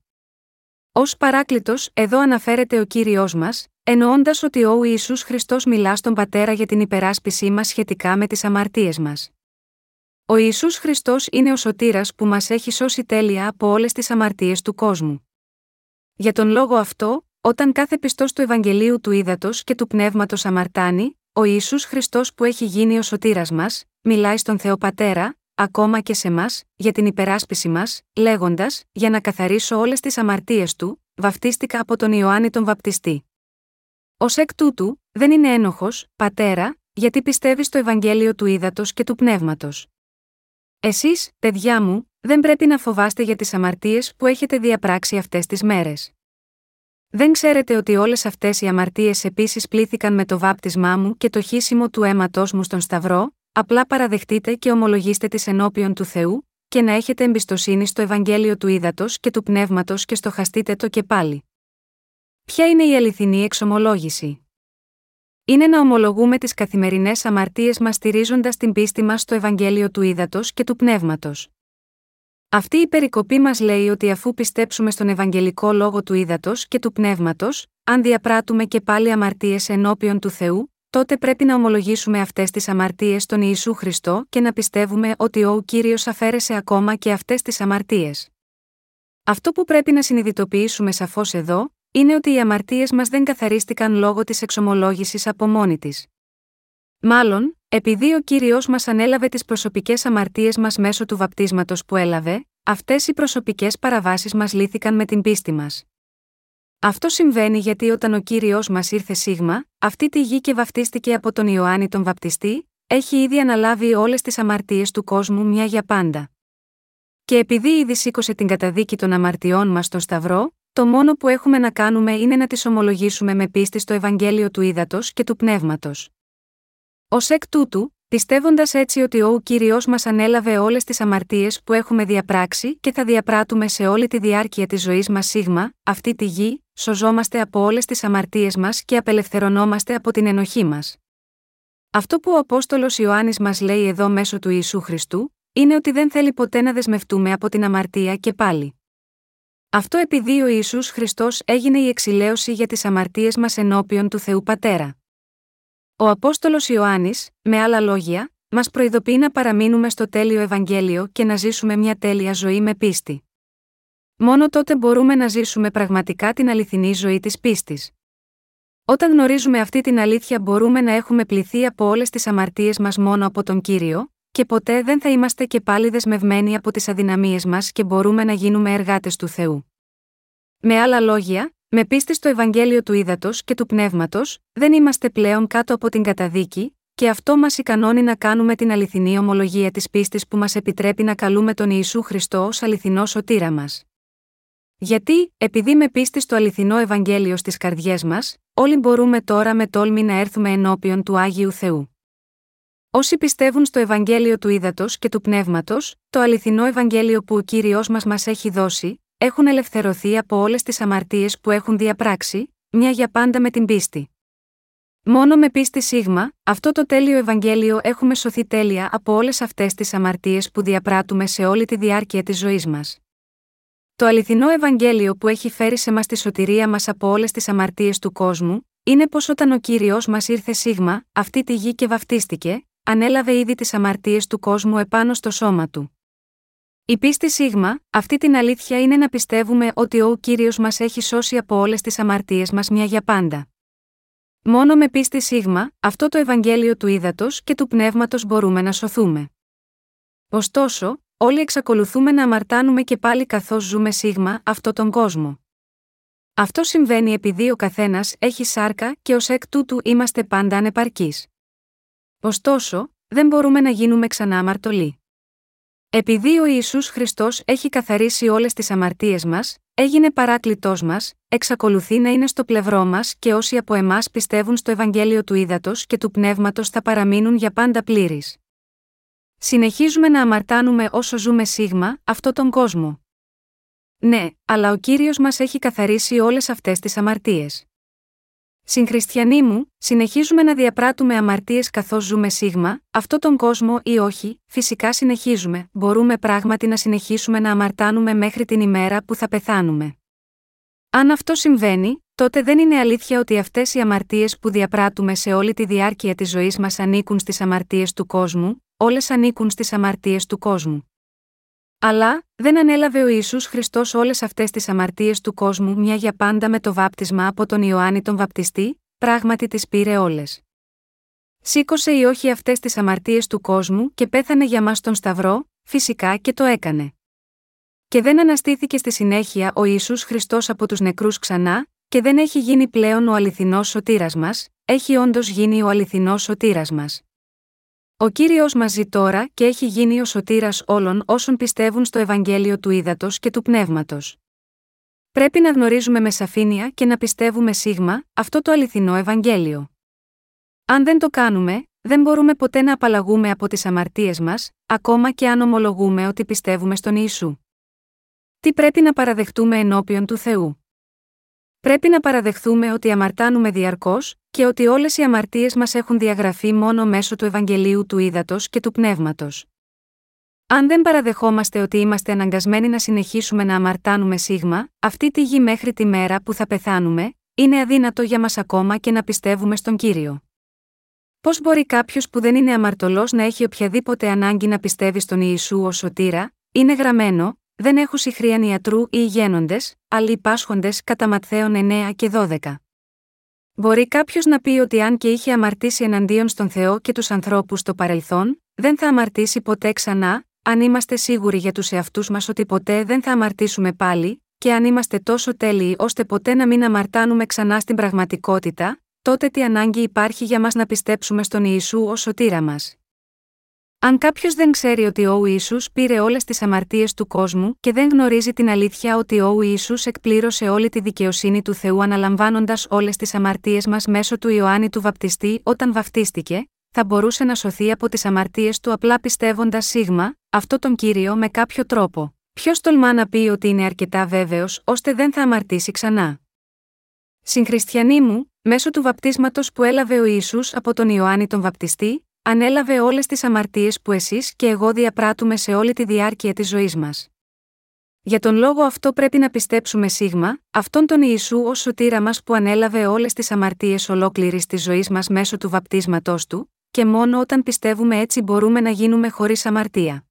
Ω παράκλητος, εδώ αναφέρεται ο κύριος μας, εννοώντας ότι ο Ιησούς Χριστός μιλά στον Πατέρα για την υπεράσπιση μας σχετικά με τις αμαρτίες μας. Ο Ισού Χριστός είναι ο σωτήρας που μας έχει σώσει τέλεια από όλες τις αμαρτίες του κόσμου. Για τον λόγο αυτό, όταν κάθε πιστός του Ευαγγελίου του Ήδατος και του Πνεύματος αμαρτάνει, ο Ιησούς Χριστός που έχει γίνει ο σωτήρας μας, μιλάει στον Θεό Πατέρα, ακόμα και σε μας, για την υπεράσπιση μας, λέγοντας: Για να καθαρίσω όλες τις αμαρτίες του, βαφτίστηκα από τον Ιωάννη τον Βαπτιστή. Ω εκ τούτου, δεν είναι ένοχος, πατέρα, γιατί πιστεύεις στο Ευαγγέλιο του Ήδατος και του Πνεύματος. Εσείς, παιδιά μου, δεν πρέπει να φοβάστε για τις αμαρτίες που έχετε διαπράξει αυτές τις μέρες. Δεν ξέρετε ότι όλες αυτές οι αμαρτίες επίσης πλήθηκαν με το βάπτισμά μου και το χύσιμο του αίματός μου στον Σταυρό, απλά παραδεχτείτε και ομολογήστε τις ενώπιον του Θεού, και να έχετε εμπιστοσύνη στο Ευαγγέλιο του Ήδατος και του Πνεύματος και στοχαστείτε το και πάλι. Ποια είναι η αληθινή εξομολόγηση; Είναι να ομολογούμε τις καθημερινές αμαρτίες μας στηρίζοντας την πίστη μας στο Ευαγγέλιο του Ήδατος και του Πνεύματος. Αυτή η περικοπή μας λέει ότι αφού πιστέψουμε στον Ευαγγελικό λόγο του Ήδατος και του Πνεύματος, αν διαπράττουμε και πάλι αμαρτίες ενώπιον του Θεού, τότε πρέπει να ομολογήσουμε αυτές τις αμαρτίες στον Ιησού Χριστό και να πιστεύουμε ότι ο κύριος αφαίρεσε ακόμα και αυτές τις αμαρτίες. Αυτό που πρέπει να συνειδητοποιήσουμε σαφώς εδώ, είναι ότι οι αμαρτίες μας δεν καθαρίστηκαν λόγω της εξομολόγησης από μόνη της. Μάλλον, επειδή ο κύριος μας ανέλαβε τις προσωπικές αμαρτίες μας μέσω του βαπτίσματος που έλαβε, αυτές οι προσωπικές παραβάσεις μας λύθηκαν με την πίστη μας. Αυτό συμβαίνει γιατί όταν ο κύριος μας ήρθε σίγμα, αυτή τη γη και βαφτίστηκε από τον Ιωάννη τον Βαπτιστή, έχει ήδη αναλάβει όλες τις αμαρτίες του κόσμου μια για πάντα. Και επειδή ήδη σήκωσε την καταδίκη των αμαρτιών μας στον Σταυρό, το μόνο που έχουμε να κάνουμε είναι να τις ομολογήσουμε με πίστη στο Ευαγγέλιο του Ήδατος και του Πνεύματος. Ω εκ τούτου, πιστεύοντας έτσι ότι ο κύριος μας ανέλαβε όλες τις αμαρτίες που έχουμε διαπράξει και θα διαπράττουμε σε όλη τη διάρκεια της ζωής μας σίγμα, αυτή τη γη, σωζόμαστε από όλες τις αμαρτίες μας και απελευθερωνόμαστε από την ενοχή μας. Αυτό που ο Απόστολος Ιωάννης μας λέει εδώ μέσω του Ιησού Χριστού, είναι ότι δεν θέλει ποτέ να δεσμευτούμε από την αμαρτία και πάλι. Αυτό επειδή ο Ισού Χριστός έγινε η εξηλαίωση για τις αμαρτίες μας ενώπιον του Θεού Πατέρα. Ο Απόστολος Ιωάννης, με άλλα λόγια, μας προειδοποιεί να παραμείνουμε στο τέλειο Ευαγγέλιο και να ζήσουμε μια τέλεια ζωή με πίστη. Μόνο τότε μπορούμε να ζήσουμε πραγματικά την αληθινή ζωή της πίστης. Όταν γνωρίζουμε αυτή την αλήθεια μπορούμε να έχουμε πληθεί από όλες τις αμαρτίες μας μόνο από τον κύριο, και ποτέ δεν θα είμαστε και πάλι δεσμευμένοι από τις αδυναμίες μας και μπορούμε να γίνουμε εργάτες του Θεού. Με άλλα λόγια, με πίστη στο Ευαγγέλιο του Ήδατος και του Πνεύματος, δεν είμαστε πλέον κάτω από την καταδίκη, και αυτό μας ικανώνει να κάνουμε την αληθινή ομολογία της πίστης που μας επιτρέπει να καλούμε τον Ιησού Χριστό ως αληθινός σωτήρας μας. Γιατί, επειδή με πίστη στο αληθινό Ευαγγέλιο στις καρδιές μας, όλοι μπορούμε τώρα με τόλμη να έρθουμε ενώπιον του Άγιου Θεού. Όσοι πιστεύουν στο Ευαγγέλιο του Ήδατος και του Πνεύματος, το αληθινό Ευαγγέλιο που ο κύριος μας μας έχει δώσει, έχουν ελευθερωθεί από όλες τις αμαρτίες που έχουν διαπράξει, μια για πάντα με την πίστη. Μόνο με πίστη σίγμα, αυτό το τέλειο Ευαγγέλιο έχουμε σωθεί τέλεια από όλες αυτές τις αμαρτίες που διαπράττουμε σε όλη τη διάρκεια της ζωής μας. Το αληθινό Ευαγγέλιο που έχει φέρει σε μας τη σωτηρία μας από όλες τις αμαρτίες του κόσμου, είναι πως όταν ο κύριος μας ήρθε σίγμα, αυτή τη γη και βαφτίστηκε, ανέλαβε ήδη τις αμαρτίες του κόσμου επάνω στο σώμα του. Η πίστη σίγμα, αυτή την αλήθεια είναι να πιστεύουμε ότι ο κύριος μας έχει σώσει από όλες τις αμαρτίες μας μια για πάντα. Μόνο με πίστη σίγμα, αυτό το Ευαγγέλιο του ύδατο και του πνεύματος μπορούμε να σωθούμε. Ωστόσο, όλοι εξακολουθούμε να αμαρτάνουμε και πάλι καθώς ζούμε σίγμα αυτό τον κόσμο. Αυτό συμβαίνει επειδή ο καθένας έχει σάρκα και ως εκ τούτου είμαστε πάντα ανεπαρκείς. Ωστόσο, δεν μπορούμε να γίνουμε ξανά αμαρτωλοί. Επειδή ο Ισού Χριστός έχει καθαρίσει όλες τις αμαρτίες μας, έγινε παράκλητός μας, εξακολουθεί να είναι στο πλευρό μας και όσοι από εμάς πιστεύουν στο Ευαγγέλιο του Ήδατος και του Πνεύματος θα παραμείνουν για πάντα πλήρεις. Συνεχίζουμε να αμαρτάνουμε όσο ζούμε σίγμα, αυτό τον κόσμο. Ναι, αλλά ο κύριος μας έχει καθαρίσει όλες αυτές τις αμαρτίες. Συγχριστιανοί μου, συνεχίζουμε να διαπράττουμε αμαρτίες καθώς ζούμε σίγμα, αυτό τον κόσμο ή όχι, φυσικά συνεχίζουμε, μπορούμε πράγματι να συνεχίσουμε να αμαρτάνουμε μέχρι την ημέρα που θα πεθάνουμε. Αν αυτό συμβαίνει, τότε δεν είναι αλήθεια ότι αυτές οι αμαρτίες που διαπράττουμε σε όλη τη διάρκεια της ζωής μας ανήκουν στις αμαρτίες του κόσμου, όλες ανήκουν στις αμαρτίες του κόσμου. Αλλά, δεν ανέλαβε ο Ισού Χριστός όλες αυτές τις αμαρτίες του κόσμου μια για πάντα με το βάπτισμα από τον Ιωάννη τον Βαπτιστή, πράγματι τις πήρε όλες. Σήκωσε ή όχι αυτές τις αμαρτίες του κόσμου και πέθανε για μας τον Σταυρό, φυσικά και το έκανε. Και δεν αναστήθηκε στη συνέχεια ο Ιησούς Χριστός από τους νεκρούς ξανά, και δεν έχει γίνει πλέον ο αληθινός σωτήρας μας, έχει όντως γίνει ο αληθινός σωτήρας μας. Ο κύριος μα ζει τώρα και έχει γίνει ο σωτήρας όλων όσων πιστεύουν στο Ευαγγέλιο του Ήδατος και του Πνεύματος. Πρέπει να γνωρίζουμε με σαφήνεια και να πιστεύουμε σίγμα αυτό το αληθινό Ευαγγέλιο. Αν δεν το κάνουμε, δεν μπορούμε ποτέ να απαλλαγούμε από τις αμαρτίες μας, ακόμα και αν ομολογούμε ότι πιστεύουμε στον Ιησού. Τι πρέπει να παραδεχτούμε ενώπιον του Θεού; Πρέπει να παραδεχθούμε ότι αμαρτάνουμε διαρκώς, και ότι όλες οι αμαρτίες μας έχουν διαγραφεί μόνο μέσω του Ευαγγελίου του Ήδατος και του Πνεύματος. Αν δεν παραδεχόμαστε ότι είμαστε αναγκασμένοι να συνεχίσουμε να αμαρτάνουμε σίγμα, αυτή τη γη μέχρι τη μέρα που θα πεθάνουμε, είναι αδύνατο για μας ακόμα και να πιστεύουμε στον κύριο. Πώς μπορεί κάποιος που δεν είναι αμαρτωλός να έχει οποιαδήποτε ανάγκη να πιστεύει στον Ιησού ως σωτήρα, είναι γραμμένο, δεν έχουν συχρίαν ιατρού ή ηγένοντε, αλλά υπάσχοντες κατά Ματθαίων 9 και 12. Μπορεί κάποιος να πει ότι αν και είχε αμαρτήσει εναντίον στον Θεό και τους ανθρώπους στο παρελθόν, δεν θα αμαρτήσει ποτέ ξανά, αν είμαστε σίγουροι για τους εαυτούς μας ότι ποτέ δεν θα αμαρτήσουμε πάλι, και αν είμαστε τόσο τέλειοι ώστε ποτέ να μην αμαρτάνουμε ξανά στην πραγματικότητα, τότε τι ανάγκη υπάρχει για μας να πιστέψουμε στον Ιησού ως σωτήρα μας. Αν κάποιος δεν ξέρει ότι ο Ισού πήρε όλες τις αμαρτίες του κόσμου και δεν γνωρίζει την αλήθεια ότι ο Ισού εκπλήρωσε όλη τη δικαιοσύνη του Θεού αναλαμβάνοντας όλες τις αμαρτίες μας μέσω του Ιωάννη του Βαπτιστή όταν βαφτίστηκε, θα μπορούσε να σωθεί από τις αμαρτίες του απλά πιστεύοντας σίγμα, αυτό τον κύριο με κάποιο τρόπο. Ποιος τολμά να πει ότι είναι αρκετά βέβαιος ώστε δεν θα αμαρτήσει ξανά; Συγχριστιανοί μου, μέσω του βαπτίσματος που έλαβε ο Ιησούς από τον Ιωάννη τον Βαπτιστή, ανέλαβε όλες τις αμαρτίες που εσείς και εγώ διαπράττουμε σε όλη τη διάρκεια της ζωής μας. Για τον λόγο αυτό πρέπει να πιστέψουμε σίγμα, αυτόν τον Ιησού ως σωτήρα μας που ανέλαβε όλες τις αμαρτίες ολόκληρης της ζωής μας μέσω του βαπτίσματός του, και μόνο όταν πιστεύουμε έτσι μπορούμε να γίνουμε χωρίς αμαρτία.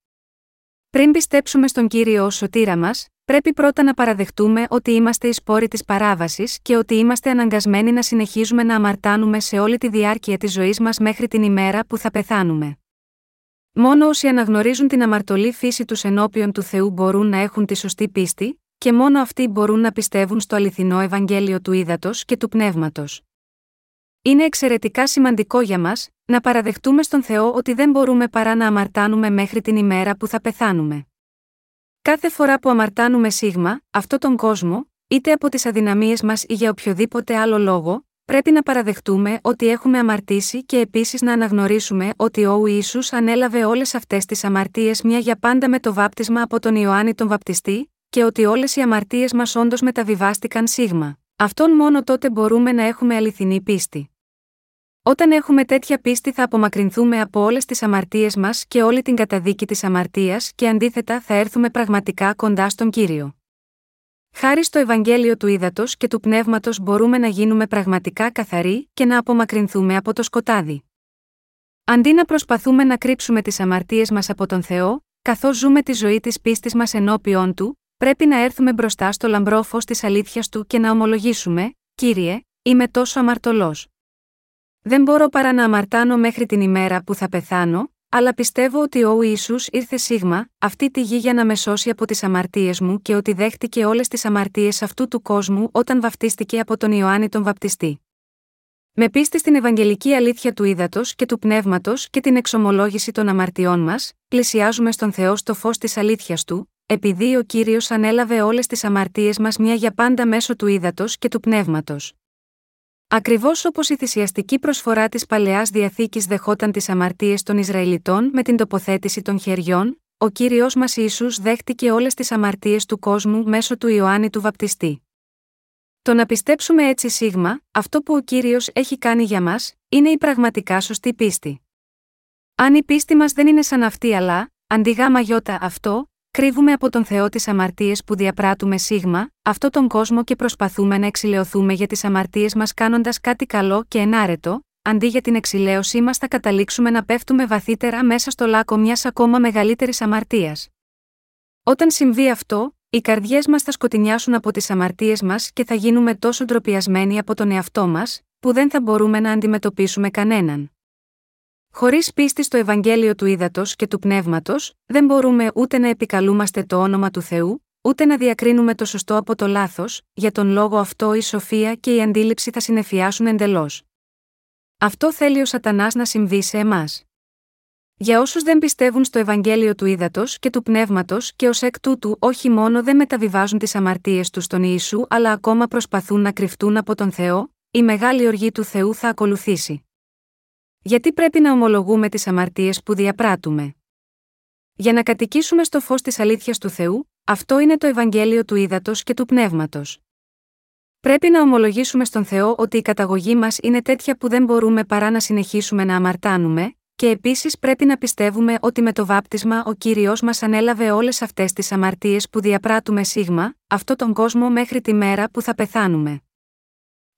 Πριν πιστέψουμε στον κύριο ως σωτήρα μας, πρέπει πρώτα να παραδεχτούμε ότι είμαστε οι σπόροι της παράβασης και ότι είμαστε αναγκασμένοι να συνεχίζουμε να αμαρτάνουμε σε όλη τη διάρκεια της ζωής μας μέχρι την ημέρα που θα πεθάνουμε. Μόνο όσοι αναγνωρίζουν την αμαρτωλή φύση τους ενώπιον του Θεού μπορούν να έχουν τη σωστή πίστη, και μόνο αυτοί μπορούν να πιστεύουν στο αληθινό Ευαγγέλιο του Ήδατος και του Πνεύματος. Είναι εξαιρετικά σημαντικό για μας να παραδεχτούμε στον Θεό ότι δεν μπορούμε παρά να αμαρτάνουμε μέχρι την ημέρα που θα πεθάνουμε. Κάθε φορά που αμαρτάνουμε σίγμα, αυτό τον κόσμο, είτε από τις αδυναμίες μας ή για οποιοδήποτε άλλο λόγο, πρέπει να παραδεχτούμε ότι έχουμε αμαρτήσει και επίσης να αναγνωρίσουμε ότι ο Ισού ανέλαβε όλες αυτές τις αμαρτίες μια για πάντα με το βάπτισμα από τον Ιωάννη τον Βαπτιστή, και ότι όλες οι αμαρτίες μας όντως μεταβιβάστηκαν σίγμα. Αυτόν μόνο τότε μπορούμε να έχουμε αληθινή πίστη. Όταν έχουμε τέτοια πίστη θα απομακρυνθούμε από όλες τις αμαρτίες μας και όλη την καταδίκη της αμαρτίας και αντίθετα θα έρθουμε πραγματικά κοντά στον κύριο. Χάρη στο Ευαγγέλιο του Ήδατος και του Πνεύματος μπορούμε να γίνουμε πραγματικά καθαροί και να απομακρυνθούμε από το σκοτάδι. Αντί να προσπαθούμε να κρύψουμε τις αμαρτίες μας από τον Θεό, καθώς ζούμε τη ζωή της πίστης μας ενώπιον του, πρέπει να έρθουμε μπροστά στο λαμπρό φως της αλήθειας του και να ομολογήσουμε: Κύριε, είμαι τόσο αμαρτωλός. Δεν μπορώ παρά να αμαρτάνω μέχρι την ημέρα που θα πεθάνω, αλλά πιστεύω ότι ο Ισού ήρθε σίγμα, αυτή τη γη για να με σώσει από τις αμαρτίες μου και ότι δέχτηκε όλες τις αμαρτίες αυτού του κόσμου όταν βαφτίστηκε από τον Ιωάννη τον Βαπτιστή. Με πίστη στην Ευαγγελική αλήθεια του ύδατος και του πνεύματος και την εξομολόγηση των αμαρτιών μας, πλησιάζουμε στον Θεό στο φως της αλήθειας του, επειδή ο κύριος ανέλαβε όλες τις αμαρτίες μας μια για πάντα μέσω του ύδατος και του πνεύματος. Ακριβώς όπως η θυσιαστική προσφορά της παλαιάς διαθήκης δεχόταν τις αμαρτίες των Ισραηλιτών με την τοποθέτηση των χεριών, ο κύριος μας Ισού δέχτηκε όλες τις αμαρτίες του κόσμου μέσω του Ιωάννη του Βαπτιστή. Το να πιστέψουμε έτσι σίγμα, αυτό που ο κύριος έχει κάνει για μας, είναι η πραγματικά σωστή πίστη. Αν η πίστη μας δεν είναι σαν αυτή αλλά, αντί γάμα γιώτα αυτό, Κρύβουμε από τον Θεό τις αμαρτίες που διαπράττουμε σίγμα, αυτό τον κόσμο και προσπαθούμε να εξηλαιωθούμε για τις αμαρτίες μας κάνοντας κάτι καλό και ενάρετο, αντί για την εξηλαίωσή μας θα καταλήξουμε να πέφτουμε βαθύτερα μέσα στο λάκκο μιας ακόμα μεγαλύτερης αμαρτίας. Όταν συμβεί αυτό, οι καρδιές μας θα σκοτεινιάσουν από τις αμαρτίες μας και θα γίνουμε τόσο ντροπιασμένοι από τον εαυτό μας, που δεν θα μπορούμε να αντιμετωπίσουμε κανέναν. Χωρίς πίστη στο Ευαγγέλιο του Ήδατος και του Πνεύματος, δεν μπορούμε ούτε να επικαλούμαστε το όνομα του Θεού, ούτε να διακρίνουμε το σωστό από το λάθος, για τον λόγο αυτό η σοφία και η αντίληψη θα συνεφιάσουν εντελώς. Αυτό θέλει ο Σατανάς να συμβεί σε εμάς. Για όσους δεν πιστεύουν στο Ευαγγέλιο του Ήδατος και του Πνεύματος και ως εκ τούτου όχι μόνο δεν μεταβιβάζουν τις αμαρτίες τους στον Ιησού αλλά ακόμα προσπαθούν να κρυφτούν από τον Θεό, η μεγάλη οργή του Θεού θα ακολουθήσει. Γιατί πρέπει να ομολογούμε τις αμαρτίες που διαπράττουμε; Για να κατοικήσουμε στο φως της αλήθειας του Θεού, αυτό είναι το Ευαγγέλιο του Ήδατος και του Πνεύματος. Πρέπει να ομολογήσουμε στον Θεό ότι η καταγωγή μας είναι τέτοια που δεν μπορούμε παρά να συνεχίσουμε να αμαρτάνουμε, και επίσης πρέπει να πιστεύουμε ότι με το βάπτισμα ο κύριος μας ανέλαβε όλες αυτές τις αμαρτίες που διαπράττουμε σίγμα, αυτό τον κόσμο μέχρι τη μέρα που θα πεθάνουμε.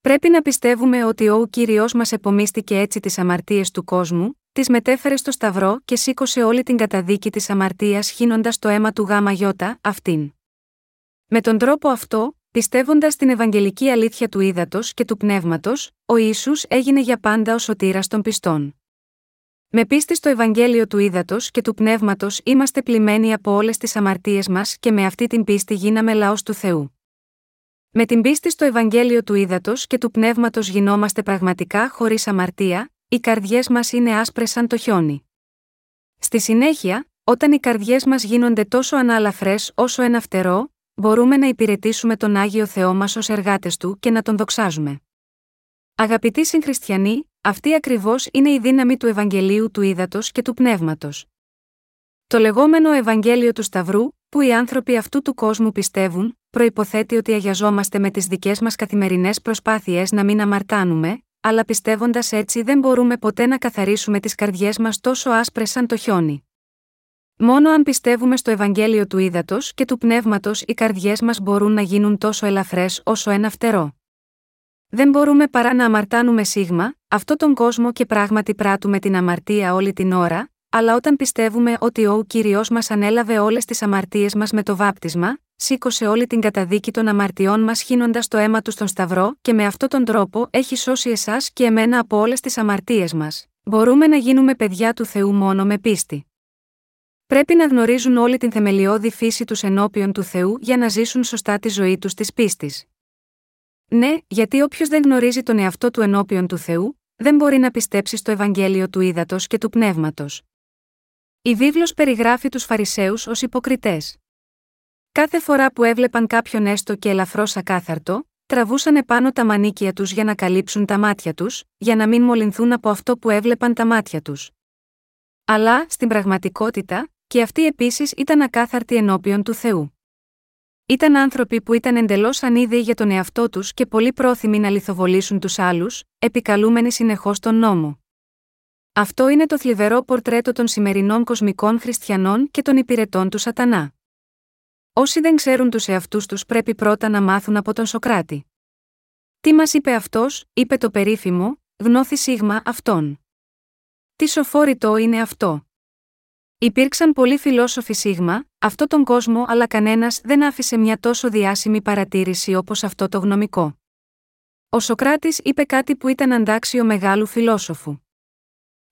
Πρέπει να πιστεύουμε ότι ο κύριος μας επομίστηκε έτσι τις αμαρτίες του κόσμου, τις μετέφερε στο Σταυρό και σήκωσε όλη την καταδίκη της αμαρτίας χύνοντας το αίμα του γάμα γιώτα, αυτήν. Με τον τρόπο αυτό, πιστεύοντας την Ευαγγελική αλήθεια του ύδατος και του πνεύματος, ο ίσου έγινε για πάντα ο σωτήρας των πιστών. Με πίστη στο Ευαγγέλιο του ύδατος και του πνεύματος είμαστε πλημμένοι από όλες τις αμαρτίες μας και με αυτή την πίστη γίναμε λαός του Θεού. Με την πίστη στο Ευαγγέλιο του ύδατο και του πνεύματος γινόμαστε πραγματικά χωρίς αμαρτία, οι καρδιές μας είναι άσπρες σαν το χιόνι. Στη συνέχεια, όταν οι καρδιές μας γίνονται τόσο ανάλαφρες όσο ένα φτερό, μπορούμε να υπηρετήσουμε τον Άγιο Θεό μας ως εργάτες του και να τον δοξάζουμε. Αγαπητοί συγχριστιανοί, αυτή ακριβώς είναι η δύναμη του Ευαγγελίου του Ήδατος και του Πνεύματος. Το λεγόμενο Ευαγγέλιο του Σταυρού, που οι άνθρωποι αυτού του κόσμου πιστεύουν, προποθέτει ότι αγιαζόμαστε με τις δικές μας καθημερινές προσπάθειες να μην αμαρτάνουμε, αλλά πιστεύοντας έτσι δεν μπορούμε ποτέ να καθαρίσουμε τις καρδιές μας τόσο άσπρες σαν το χιόνι. Μόνο αν πιστεύουμε στο Ευαγγέλιο του Ήδατος και του Πνεύματος οι καρδιές μας μπορούν να γίνουν τόσο ελαφρές όσο ένα φτερό. Δεν μπορούμε παρά να αμαρτάνουμε σίγμα, αυτό τον κόσμο και πράγματι πράττουμε την αμαρτία όλη την ώρα, αλλά όταν πιστεύουμε ότι ο κύριος μας ανέλαβε όλες τις αμαρτίες μας με το βάπτισμα, σήκωσε όλη την καταδίκη των αμαρτιών μας χύνοντας το αίμα του στον Σταυρό και με αυτόν τον τρόπο έχει σώσει εσάς και εμένα από όλες τις αμαρτίες μας, μπορούμε να γίνουμε παιδιά του Θεού μόνο με πίστη. Πρέπει να γνωρίζουν όλη την θεμελιώδη φύση τους ενώπιον του Θεού για να ζήσουν σωστά τη ζωή τους της πίστης. Ναι, γιατί όποιος δεν γνωρίζει τον εαυτό του ενώπιον του Θεού, δεν μπορεί να πιστέψει στο Ευαγγέλιο του ύδατο και του πνεύματος. Η βίβλος περιγράφει τους Φαρισαίους ως υποκριτές. Κάθε φορά που έβλεπαν κάποιον έστω και ελαφρώς ακάθαρτο, τραβούσαν επάνω τα μανίκια τους για να καλύψουν τα μάτια τους, για να μην μολυνθούν από αυτό που έβλεπαν τα μάτια τους. Αλλά, στην πραγματικότητα, και αυτοί επίσης ήταν ακάθαρτοι ενώπιον του Θεού. Ήταν άνθρωποι που ήταν εντελώς ανίδεοι για τον εαυτό τους και πολύ πρόθυμοι να λιθοβολήσουν τους άλλους, επικαλούμενοι συνεχώς τον νόμο. Αυτό είναι το θλιβερό πορτρέτο των σημερινών κοσμικών χριστιανών και των υπηρετών του Σατανά. Όσοι δεν ξέρουν τους εαυτούς τους πρέπει πρώτα να μάθουν από τον Σοκράτη. Τι μας είπε αυτός, είπε το περίφημο, γνώθη σίγμα αυτόν. Τι σοφόρητο είναι αυτό; Υπήρξαν πολλοί φιλόσοφοι σίγμα, αυτό τον κόσμο, αλλά κανένας δεν άφησε μια τόσο διάσημη παρατήρηση όπως αυτό το γνωμικό. Ο Σοκράτης είπε κάτι που ήταν αντάξιο μεγάλου φιλόσοφου.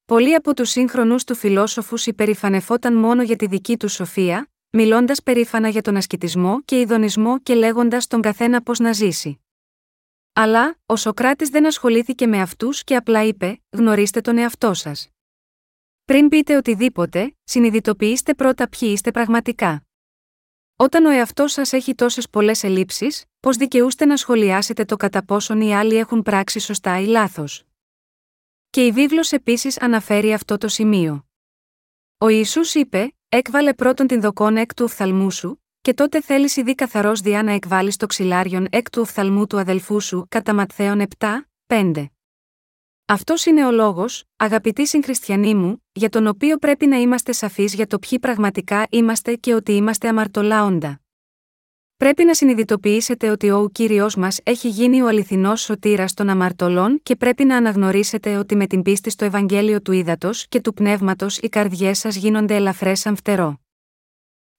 Πολλοί από τους σύγχρονους του φιλόσοφους υπερηφανευόταν μόνο για τη δική του σοφία, μιλώντας περήφανα για τον ασκητισμό και ειδονισμό και λέγοντας τον καθένα πώς να ζήσει. Αλλά, ο Σοκράτης δεν ασχολήθηκε με αυτούς και απλά είπε: Γνωρίστε τον εαυτό σας. Πριν πείτε οτιδήποτε, συνειδητοποιήστε πρώτα ποιοι είστε πραγματικά. Όταν ο εαυτός σας έχει τόσες πολλές ελλείψεις, πώς δικαιούστε να σχολιάσετε το κατά πόσον οι άλλοι έχουν πράξει σωστά ή λάθος. Και η βίβλος επίσης αναφέρει αυτό το σημείο. Ο Ιησούς είπε: Έκβαλε πρώτον την δοκόν εκ του οφθαλμού σου, και τότε θέλεις ήδη καθαρός διά να εκβάλεις το ξυλάριον εκ του οφθαλμού του αδελφού σου, κατά Ματθαίων 7, 5. Αυτός είναι ο λόγος, αγαπητοί συγχριστιανοί μου, για τον οποίο πρέπει να είμαστε σαφείς για το ποιοι πραγματικά είμαστε και ότι είμαστε αμαρτωλά όντα. Πρέπει να συνειδητοποιήσετε ότι ο κύριος μας έχει γίνει ο αληθινός σωτήρας των αμαρτωλών και πρέπει να αναγνωρίσετε ότι με την πίστη στο Ευαγγέλιο του Ήδατος και του Πνεύματος οι καρδιές σας γίνονται ελαφρές σαν φτερό.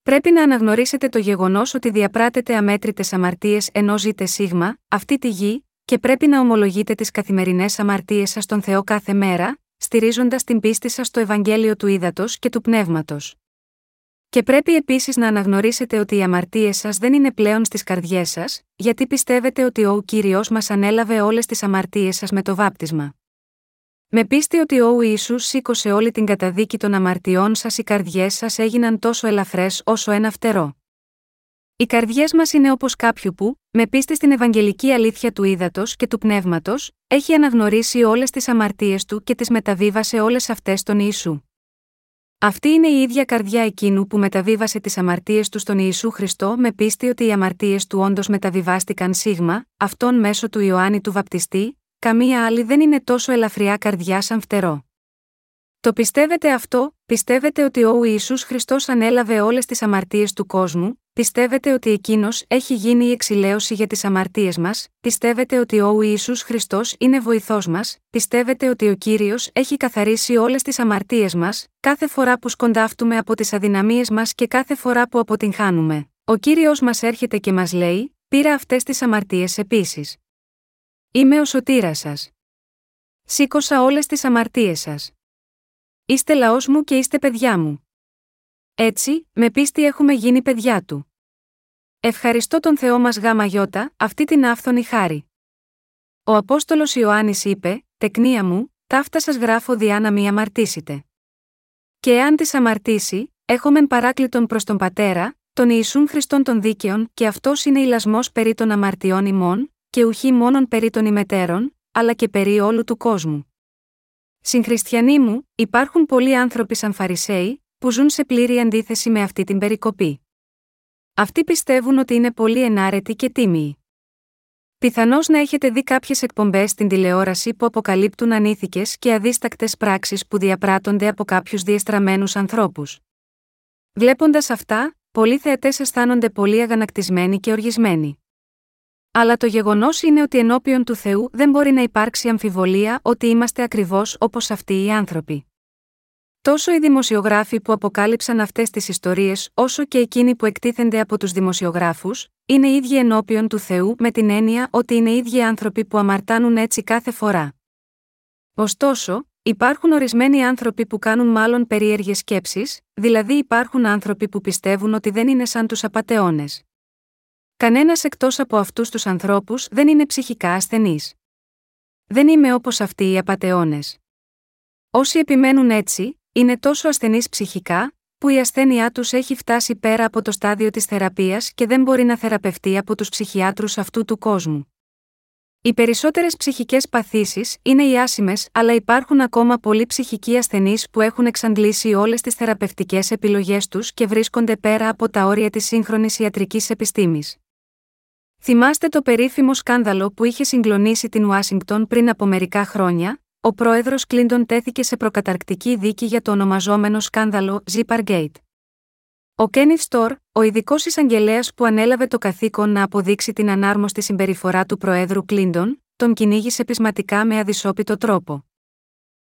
Πρέπει να αναγνωρίσετε το γεγονός ότι διαπράτετε αμέτρητες αμαρτίες ενώ ζείτε σίγμα, αυτή τη γη, και πρέπει να ομολογείτε τις καθημερινές αμαρτίες σας στον Θεό κάθε μέρα, στηρίζοντας την πίστη σας στο Ευαγγέλιο του Ήδατος και του Πνεύματος. Και πρέπει επίσης να αναγνωρίσετε ότι οι αμαρτίες σας δεν είναι πλέον στις καρδιές σας, γιατί πιστεύετε ότι ο κύριος μας ανέλαβε όλες τις αμαρτίες σας με το βάπτισμα. Με πίστη ότι ο Ιησούς σήκωσε όλη την καταδίκη των αμαρτιών σας, οι καρδιές σας έγιναν τόσο ελαφρές όσο ένα φτερό. Οι καρδιές μας είναι όπως κάποιου που, με πίστη στην Ευαγγελική αλήθεια του ύδατος και του πνεύματος, έχει αναγνωρίσει όλες τις αμαρτίες του και τις μεταβίβασε όλες αυτές στον Ιησού. Αυτή είναι η ίδια καρδιά εκείνου που μεταβίβασε τις αμαρτίες του στον Ιησού Χριστό με πίστη ότι οι αμαρτίες του όντως μεταβιβάστηκαν σίγμα, αυτόν μέσω του Ιωάννη του Βαπτιστή, καμία άλλη δεν είναι τόσο ελαφριά καρδιά σαν φτερό. Το πιστεύετε αυτό, πιστεύετε ότι ο Ιησούς Χριστός ανέλαβε όλες τις αμαρτίες του κόσμου, πιστεύετε ότι Εκείνος έχει γίνει η εξηλαίωση για τις αμαρτίες μας, πιστεύετε ότι ο Ιησούς Χριστός είναι βοηθός μας, πιστεύετε ότι ο Κύριος έχει καθαρίσει όλες τις αμαρτίες μας, κάθε φορά που σκοντάφτουμε από τις αδυναμίες μας και κάθε φορά που αποτυγχάνουμε. Ο Κύριος μας έρχεται και μας λέει, πήρα αυτές τις αμαρτίες επίσης. Είμαι ο σωτήρας σας. Σήκωσα όλες τις αμαρτίες σας. Είστε λαός μου και είστε παιδιά μου. Έτσι, με πίστη έχουμε γίνει παιδιά του. Ευχαριστώ τον Θεό μας γάμα γιώτα, αυτή την άφθονη χάρη. Ο Απόστολος Ιωάννης είπε, τεκνία μου, ταύτα σας γράφω διά να μη αμαρτήσετε. Και εάν τις αμαρτήσει, έχομεν παράκλητον προς τον Πατέρα, τον Ιησούν Χριστόν των Δίκαιων και αυτός είναι ηλασμός περί των αμαρτιών ημών, και ουχή μόνον περί των ημετέρων, αλλά και περί όλου του κόσμου. Συγχριστιανοί μου, υπάρχουν πολλοί άνθρωποι σαν Φαρισαίοι, που ζουν σε πλήρη αντίθεση με αυτή την περικοπή. Αυτοί πιστεύουν ότι είναι πολύ ενάρετοι και τίμιοι. Πιθανώς να έχετε δει κάποιες εκπομπές στην τηλεόραση που αποκαλύπτουν ανήθικες και αδίστακτες πράξεις που διαπράττονται από κάποιους διεστραμμένους ανθρώπους. Βλέποντας αυτά, πολλοί θεατές αισθάνονται πολύ αγανακτισμένοι και οργισμένοι. Αλλά το γεγονός είναι ότι ενώπιον του Θεού δεν μπορεί να υπάρξει αμφιβολία ότι είμαστε ακριβώς όπως αυτοί οι άνθρωποι. Τόσο οι δημοσιογράφοι που αποκάλυψαν αυτές τις ιστορίες, όσο και εκείνοι που εκτίθενται από τους δημοσιογράφους, είναι ίδιοι ενώπιον του Θεού με την έννοια ότι είναι ίδιοι άνθρωποι που αμαρτάνουν έτσι κάθε φορά. Ωστόσο, υπάρχουν ορισμένοι άνθρωποι που κάνουν μάλλον περίεργες σκέψεις, δηλαδή υπάρχουν άνθρωποι που πιστεύουν ότι δεν είναι σαν τους απαταιώνες. Κανένας εκτός από αυτούς τους ανθρώπους δεν είναι ψυχικά ασθενής. Δεν είμαι όπως αυτοί οι απαταιώνες. Όσοι επιμένουν έτσι, είναι τόσο ασθενείς ψυχικά, που η ασθένειά τους έχει φτάσει πέρα από το στάδιο της θεραπείας και δεν μπορεί να θεραπευτεί από τους ψυχιάτρους αυτού του κόσμου. Οι περισσότερες ψυχικές παθήσεις είναι οι άσημες, αλλά υπάρχουν ακόμα πολλοί ψυχικοί ασθενείς που έχουν εξαντλήσει όλες τις θεραπευτικές επιλογές τους και βρίσκονται πέρα από τα όρια της σύγχρονης ιατρικής επιστήμης. Θυμάστε το περίφημο σκάνδαλο που είχε συγκλονίσει την Ουάσιγκτον πριν από μερικά χρόνια, ο πρόεδρος Κλίντον τέθηκε σε προκαταρκτική δίκη για το ονομαζόμενο σκάνδαλο Zippergate. Ο Κένιθ Στορ, ο ειδικός εισαγγελέας που ανέλαβε το καθήκον να αποδείξει την ανάρμοστη συμπεριφορά του Προέδρου Κλίντον, τον κυνήγησε πεισματικά με αδυσόπιτο τρόπο.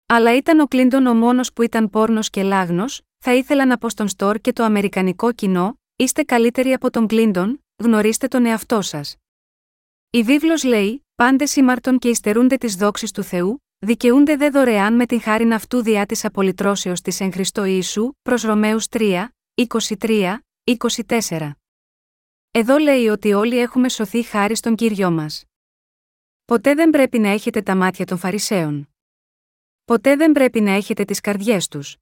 Αλλά ήταν ο Κλίντον ο μόνος που ήταν πόρνος και λάγνος, θα ήθελα να πω στον Στορ και το αμερικανικό κοινό, είστε καλύτεροι από τον Κλίντον, γνωρίστε τον εαυτό σας. Η βίβλος λέει: Πάντε ήμαρτον και υστερούνται τη δόξη του Θεού, δικαιούνται δε δωρεάν με την χάριν αυτού διά της απολυτρώσεως της εν Χριστώ Ιησού, προς Ρωμαίους 3, 23, 24. Εδώ λέει ότι όλοι έχουμε σωθεί χάρη στον κύριο μας. Ποτέ δεν πρέπει να έχετε τα μάτια των Φαρισαίων. Ποτέ δεν πρέπει να έχετε τις καρδιές τους.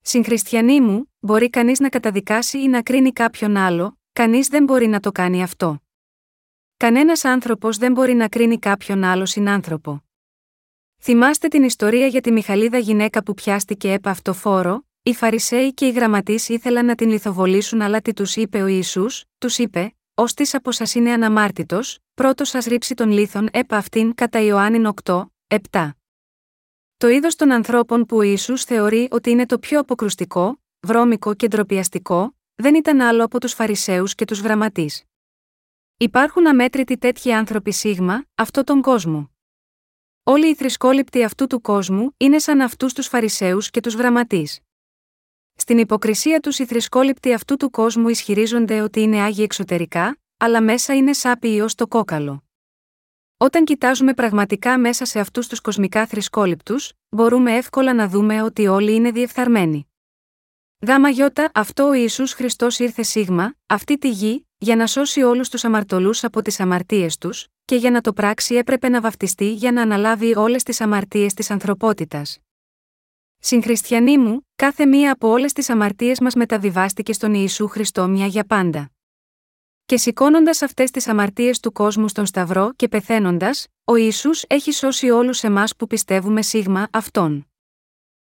Συγχριστιανοί μου, μπορεί κανείς να καταδικάσει ή να κρίνει κάποιον άλλο, κανείς δεν μπορεί να το κάνει αυτό. Κανένας άνθρωπος δεν μπορεί να κρίνει κάποιον άλλο συνάνθρωπο. Θυμάστε την ιστορία για τη Μιχαλίδα γυναίκα που πιάστηκε έπα αυτό φόρο, οι Φαρισαίοι και οι γραμματείς ήθελαν να την λιθοβολήσουν, αλλά τι τους είπε ο Ισού, τους είπε, Ω της από σας είναι αναμάρτητος, πρώτος σας ρίψει τον λίθον έπα αυτήν κατά Ιωάννην 8, 7. Το είδος των ανθρώπων που ο Ιησούς θεωρεί ότι είναι το πιο αποκρουστικό, βρώμικο και ντροπιαστικό, δεν ήταν άλλο από τους Φαρισαίους και τους γραμματείς. Υπάρχουν αμέτρητοι τέτοιοι άνθρωποι σίγμα, αυτό τον κόσμο. Όλοι οι θρησκόληπτοι αυτού του κόσμου είναι σαν αυτούς τους Φαρισαίους και τους γραμματείς. Στην υποκρισία τους οι θρησκόληπτοι αυτού του κόσμου ισχυρίζονται ότι είναι άγιοι εξωτερικά, αλλά μέσα είναι σάπιοι ως το κόκαλο. Όταν κοιτάζουμε πραγματικά μέσα σε αυτούς τους κοσμικά θρησκόληπτους, μπορούμε εύκολα να δούμε ότι όλοι είναι διεφθαρμένοι. Γάμα γιώτα, αυτό ο Ιησούς Χριστός ήρθε σίγμα, αυτή τη γη, για να σώσει όλους τους αμαρτωλούς από τις αμαρτίες τους, και για να το πράξει έπρεπε να βαφτιστεί για να αναλάβει όλες τις αμαρτίες της ανθρωπότητας. Συγχριστιανοί μου, κάθε μία από όλες τις αμαρτίες μας μεταβιβάστηκε στον Ιησού Χριστό μια για πάντα. Και σηκώνοντας αυτές τις αμαρτίες του κόσμου στον Σταυρό και πεθαίνοντας, ο Ιησούς έχει σώσει όλους εμάς που πιστεύουμε σίγμα αυτόν.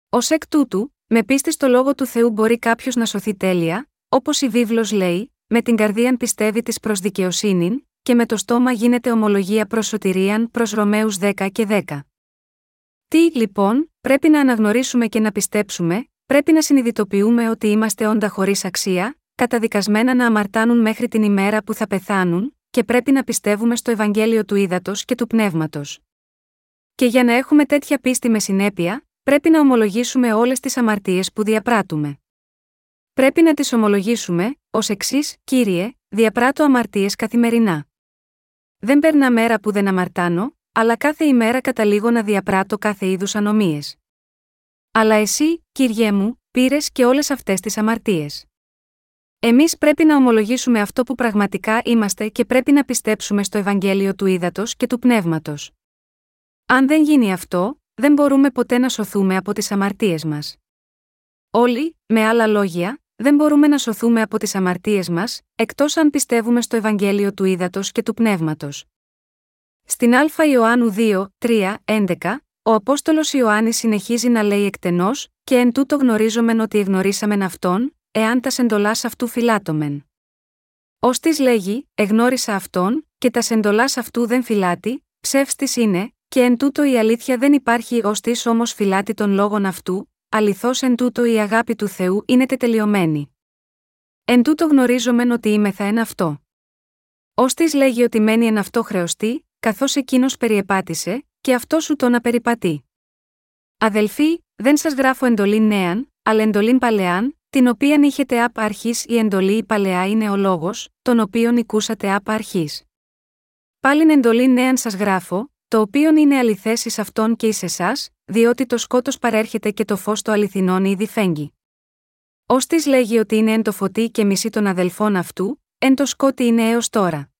Ω εκ τούτου, με πίστη στο λόγο του Θεού μπορεί κάποιος να σωθεί τέλεια, όπως η βίβλος λέει, με την καρδία πιστεύει της προς δικαιοσύνη, και με το στόμα γίνεται ομολογία προς σωτηρίαν προς Ρωμαίους 10 και 10. Τι, λοιπόν, πρέπει να αναγνωρίσουμε και να πιστέψουμε, πρέπει να συνειδητοποιούμε ότι είμαστε όντα χωρίς αξία, καταδικασμένα να αμαρτάνουν μέχρι την ημέρα που θα πεθάνουν, και πρέπει να πιστεύουμε στο Ευαγγέλιο του Ήδατος και του Πνεύματος. Και για να έχουμε τέτοια πίστη με συνέπεια, πρέπει να ομολογήσουμε όλες τις αμαρτίες που διαπράττουμε. Πρέπει να τις ομολογήσουμε, ως εξής, κύριε, διαπράττω αμαρτίες καθημερινά. Δεν περνά μέρα που δεν αμαρτάνω, αλλά κάθε ημέρα καταλήγω να διαπράττω κάθε είδους ανομίες. Αλλά εσύ, κύριέ μου, πήρες και όλες αυτές τις αμαρτίες. Εμείς πρέπει να ομολογήσουμε αυτό που πραγματικά είμαστε και πρέπει να πιστέψουμε στο Ευαγγέλιο του Ήδατος και του Πνεύματος. Αν δεν γίνει αυτό, δεν μπορούμε ποτέ να σωθούμε από τις αμαρτίες μας. Όλοι, με άλλα λόγια, δεν μπορούμε να σωθούμε από τις αμαρτίες μας, εκτός αν πιστεύουμε στο Ευαγγέλιο του Ήδατος και του Πνεύματος. Στην Α Ιωάννου 2, 3, 11, ο Απόστολος Ιωάννης συνεχίζει να λέει εκτενώς, και εν τούτο γνωρίζομεν ότι εγνωρίσαμεν αυτόν, εάν τας σεντολά αυτού φυλάτωμεν. Ω της λέγει, εγνώρισα αυτόν, και τας σεντολά αυτού δεν φυλάτη, ψεύστης είναι, και εν τούτο η αλήθεια δεν υπάρχει ω της όμως φυλάτη των λόγων αυτού, αληθώς εν τούτο η αγάπη του Θεού είναι τετελειωμένη. Εν τούτο γνωρίζομεν ότι είμεθα εν αυτό. Ω της λέγει ότι μένει εν αυτό χρεωστή, καθώς εκείνος περιεπάτησε, και αυτό σου τον απεριπατεί. Αδελφοί, δεν σας γράφω εντολή νέαν, αλλά εντολήν παλαιάν, την οποίαν είχετε απ' αρχής η εντολή η παλαιά είναι ο λόγος, τον οποίον οικούσατε απ' αρχής. Πάλιν εντολή νέαν σας γράφω, το οποίον είναι αληθές εις αυτόν και εις εσάς, διότι το σκότος παρέρχεται και το φως το αληθινών ήδη φέγγει. Ω της λέγει ότι είναι εν το φωτί και μισή των αδελφών αυτού, εν το σκότι είναι έως τώρα.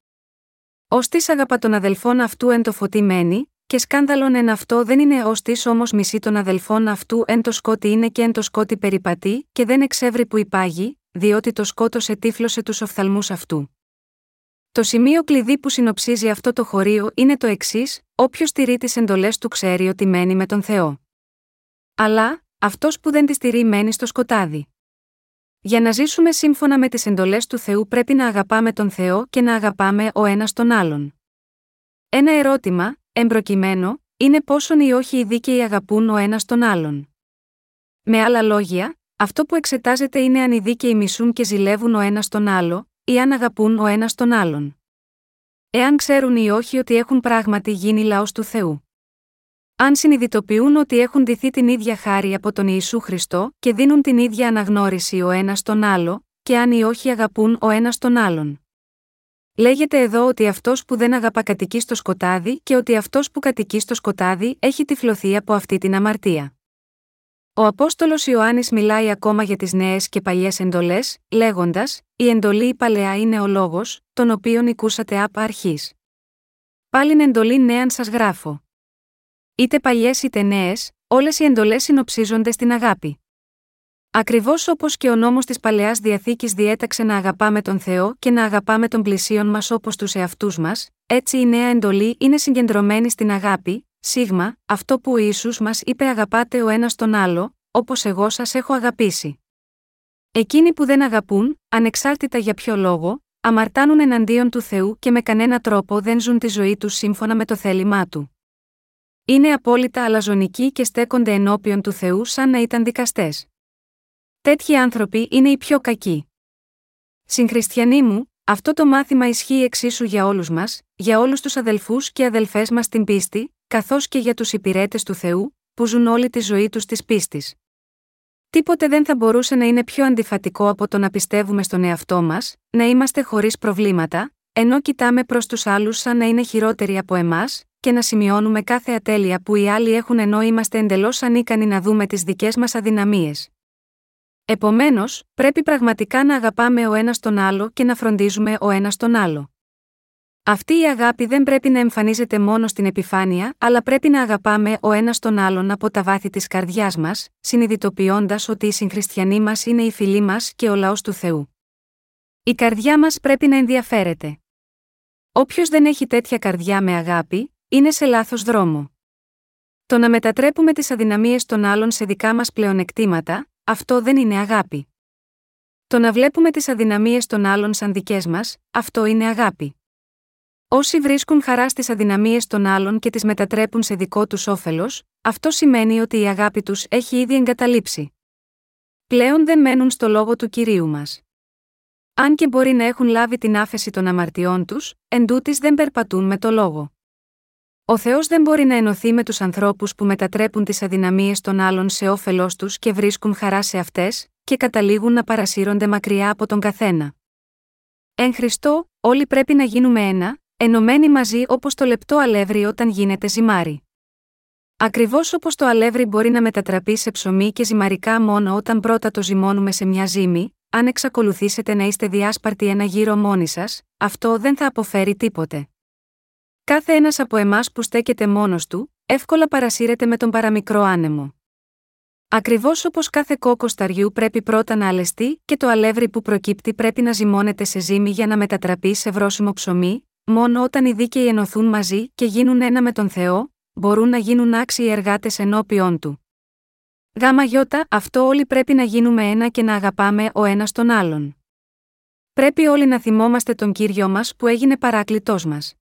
Ω της αγαπά των αδελφών αυτού εν το φωτί μένει, και σκάνδαλον εν αυτό δεν είναι ως της όμως μισή των αδελφών αυτού εν το σκότι είναι και εν το σκότι περιπατεί, και δεν εξεύρει που υπάγει, διότι το σκότος ετύφλωσε τους οφθαλμούς αυτού. Το σημείο κλειδί που συνοψίζει αυτό το χωρίο είναι το εξής: Όποιος τηρεί τις εντολές του ξέρει ότι μένει με τον Θεό. Αλλά, αυτός που δεν τη τηρεί μένει στο σκοτάδι. Για να ζήσουμε σύμφωνα με τις εντολές του Θεού πρέπει να αγαπάμε τον Θεό και να αγαπάμε ο ένας τον άλλον. Ένα ερώτημα, εμπροκειμένο, είναι πόσον ή όχι οι δίκαιοι αγαπούν ο ένας τον άλλον. Με άλλα λόγια, αυτό που εξετάζεται είναι αν οι δίκαιοι μισούν και ζηλεύουν ο ένας τον άλλο, ή αν αγαπούν ο ένας τον άλλον. Εάν ξέρουν ή όχι ότι έχουν πράγματι γίνει λαός του Θεού. Αν συνειδητοποιούν ότι έχουν ντυθεί την ίδια χάρη από τον Ιησού Χριστό και δίνουν την ίδια αναγνώριση ο ένας τον άλλο, και αν ή όχι αγαπούν ο ένας τον άλλον. Λέγεται εδώ ότι αυτός που δεν αγαπά κατοικεί στο σκοτάδι και ότι αυτός που κατοικεί στο σκοτάδι έχει τυφλωθεί από αυτή την αμαρτία. Ο Απόστολος Ιωάννης μιλάει ακόμα για τις νέες και παλιές εντολές, λέγοντας: Η εντολή η παλαιά είναι ο λόγος, τον οποίον οικούσατε απ' αρχής. Πάλιν εντολή νέαν σας γράφω. Είτε παλιές είτε νέες, όλες οι εντολές συνοψίζονται στην αγάπη. Ακριβώς όπως και ο νόμος της παλαιάς διαθήκης διέταξε να αγαπάμε τον Θεό και να αγαπάμε τον πλησίον μας όπως τους εαυτούς μας, έτσι η νέα εντολή είναι συγκεντρωμένη στην αγάπη, σίγμα, αυτό που ο Ιησούς μας είπε αγαπάτε ο ένας τον άλλο, όπως εγώ σας έχω αγαπήσει. Εκείνοι που δεν αγαπούν, ανεξάρτητα για ποιο λόγο, αμαρτάνουν εναντίον του Θεού και με κανένα τρόπο δεν ζουν τη ζωή τους σύμφωνα με το θέλημά του. Είναι απόλυτα αλαζονικοί και στέκονται ενώπιον του Θεού σαν να ήταν δικαστές. Τέτοιοι άνθρωποι είναι οι πιο κακοί. Συγχριστιανοί μου, αυτό το μάθημα ισχύει εξίσου για όλους μας, για όλους τους αδελφούς και αδελφές μας στην πίστη, καθώς και για τους υπηρέτες του Θεού, που ζουν όλη τη ζωή τους της πίστης. Τίποτε δεν θα μπορούσε να είναι πιο αντιφατικό από το να πιστεύουμε στον εαυτό μας, να είμαστε χωρίς προβλήματα, ενώ κοιτάμε προς τους άλλους σαν να είναι χειρότεροι από εμάς, και να σημειώνουμε κάθε ατέλεια που οι άλλοι έχουν ενώ είμαστε εντελώς ανίκανοι να δούμε τις δικές μας αδυναμίες. Επομένως, πρέπει πραγματικά να αγαπάμε ο ένας τον άλλο και να φροντίζουμε ο ένας τον άλλο. Αυτή η αγάπη δεν πρέπει να εμφανίζεται μόνο στην επιφάνεια, αλλά πρέπει να αγαπάμε ο ένας τον άλλον από τα βάθη της καρδιάς μας, συνειδητοποιώντας ότι οι συγχριστιανοί μας είναι οι φίλοι μας και ο λαός του Θεού. Η καρδιά μας πρέπει να ενδιαφέρεται. Όποιος δεν έχει τέτοια καρδιά με αγάπη, είναι σε λάθος δρόμο. Το να μετατρέπουμε τις αδυναμίες των άλλων σε δικά μας πλεονεκτήματα, αυτό δεν είναι αγάπη. Το να βλέπουμε τις αδυναμίες των άλλων σαν δικές μας, αυτό είναι αγάπη. Όσοι βρίσκουν χαρά στις αδυναμίες των άλλων και τις μετατρέπουν σε δικό τους όφελος, αυτό σημαίνει ότι η αγάπη τους έχει ήδη εγκαταλείψει. Πλέον δεν μένουν στο λόγο του κυρίου μας. Αν και μπορεί να έχουν λάβει την άφεση των αμαρτιών τους, εν δεν περπατούν με το λόγο. Ο Θεός δεν μπορεί να ενωθεί με τους ανθρώπους που μετατρέπουν τις αδυναμίες των άλλων σε όφελός τους και βρίσκουν χαρά σε αυτές, και καταλήγουν να παρασύρονται μακριά από τον καθένα. Εν Χριστώ, όλοι πρέπει να γίνουμε ένα, ενωμένοι μαζί όπως το λεπτό αλεύρι όταν γίνεται ζυμάρι. Ακριβώς όπως το αλεύρι μπορεί να μετατραπεί σε ψωμί και ζυμαρικά μόνο όταν πρώτα το ζυμώνουμε σε μια ζύμη, αν εξακολουθήσετε να είστε διάσπαρτοι ένα γύρο μόνοι σας, αυτό δεν θα αποφέρει τίποτε. Κάθε ένας από εμάς που στέκεται μόνος του, εύκολα παρασύρεται με τον παραμικρό άνεμο. Ακριβώς όπως κάθε κόκο σταριού πρέπει πρώτα να αλεστεί και το αλεύρι που προκύπτει πρέπει να ζυμώνεται σε ζύμη για να μετατραπεί σε βρόσιμο ψωμί, μόνο όταν οι δίκαιοι ενωθούν μαζί και γίνουν ένα με τον Θεό, μπορούν να γίνουν άξιοι εργάτες ενώπιον του. Γάμα γιώτα, αυτό όλοι πρέπει να γίνουμε ένα και να αγαπάμε ο ένας τον άλλον. Πρέπει όλοι να θυμόμαστε τον κύριο μας που έγινε παράκλητός μας.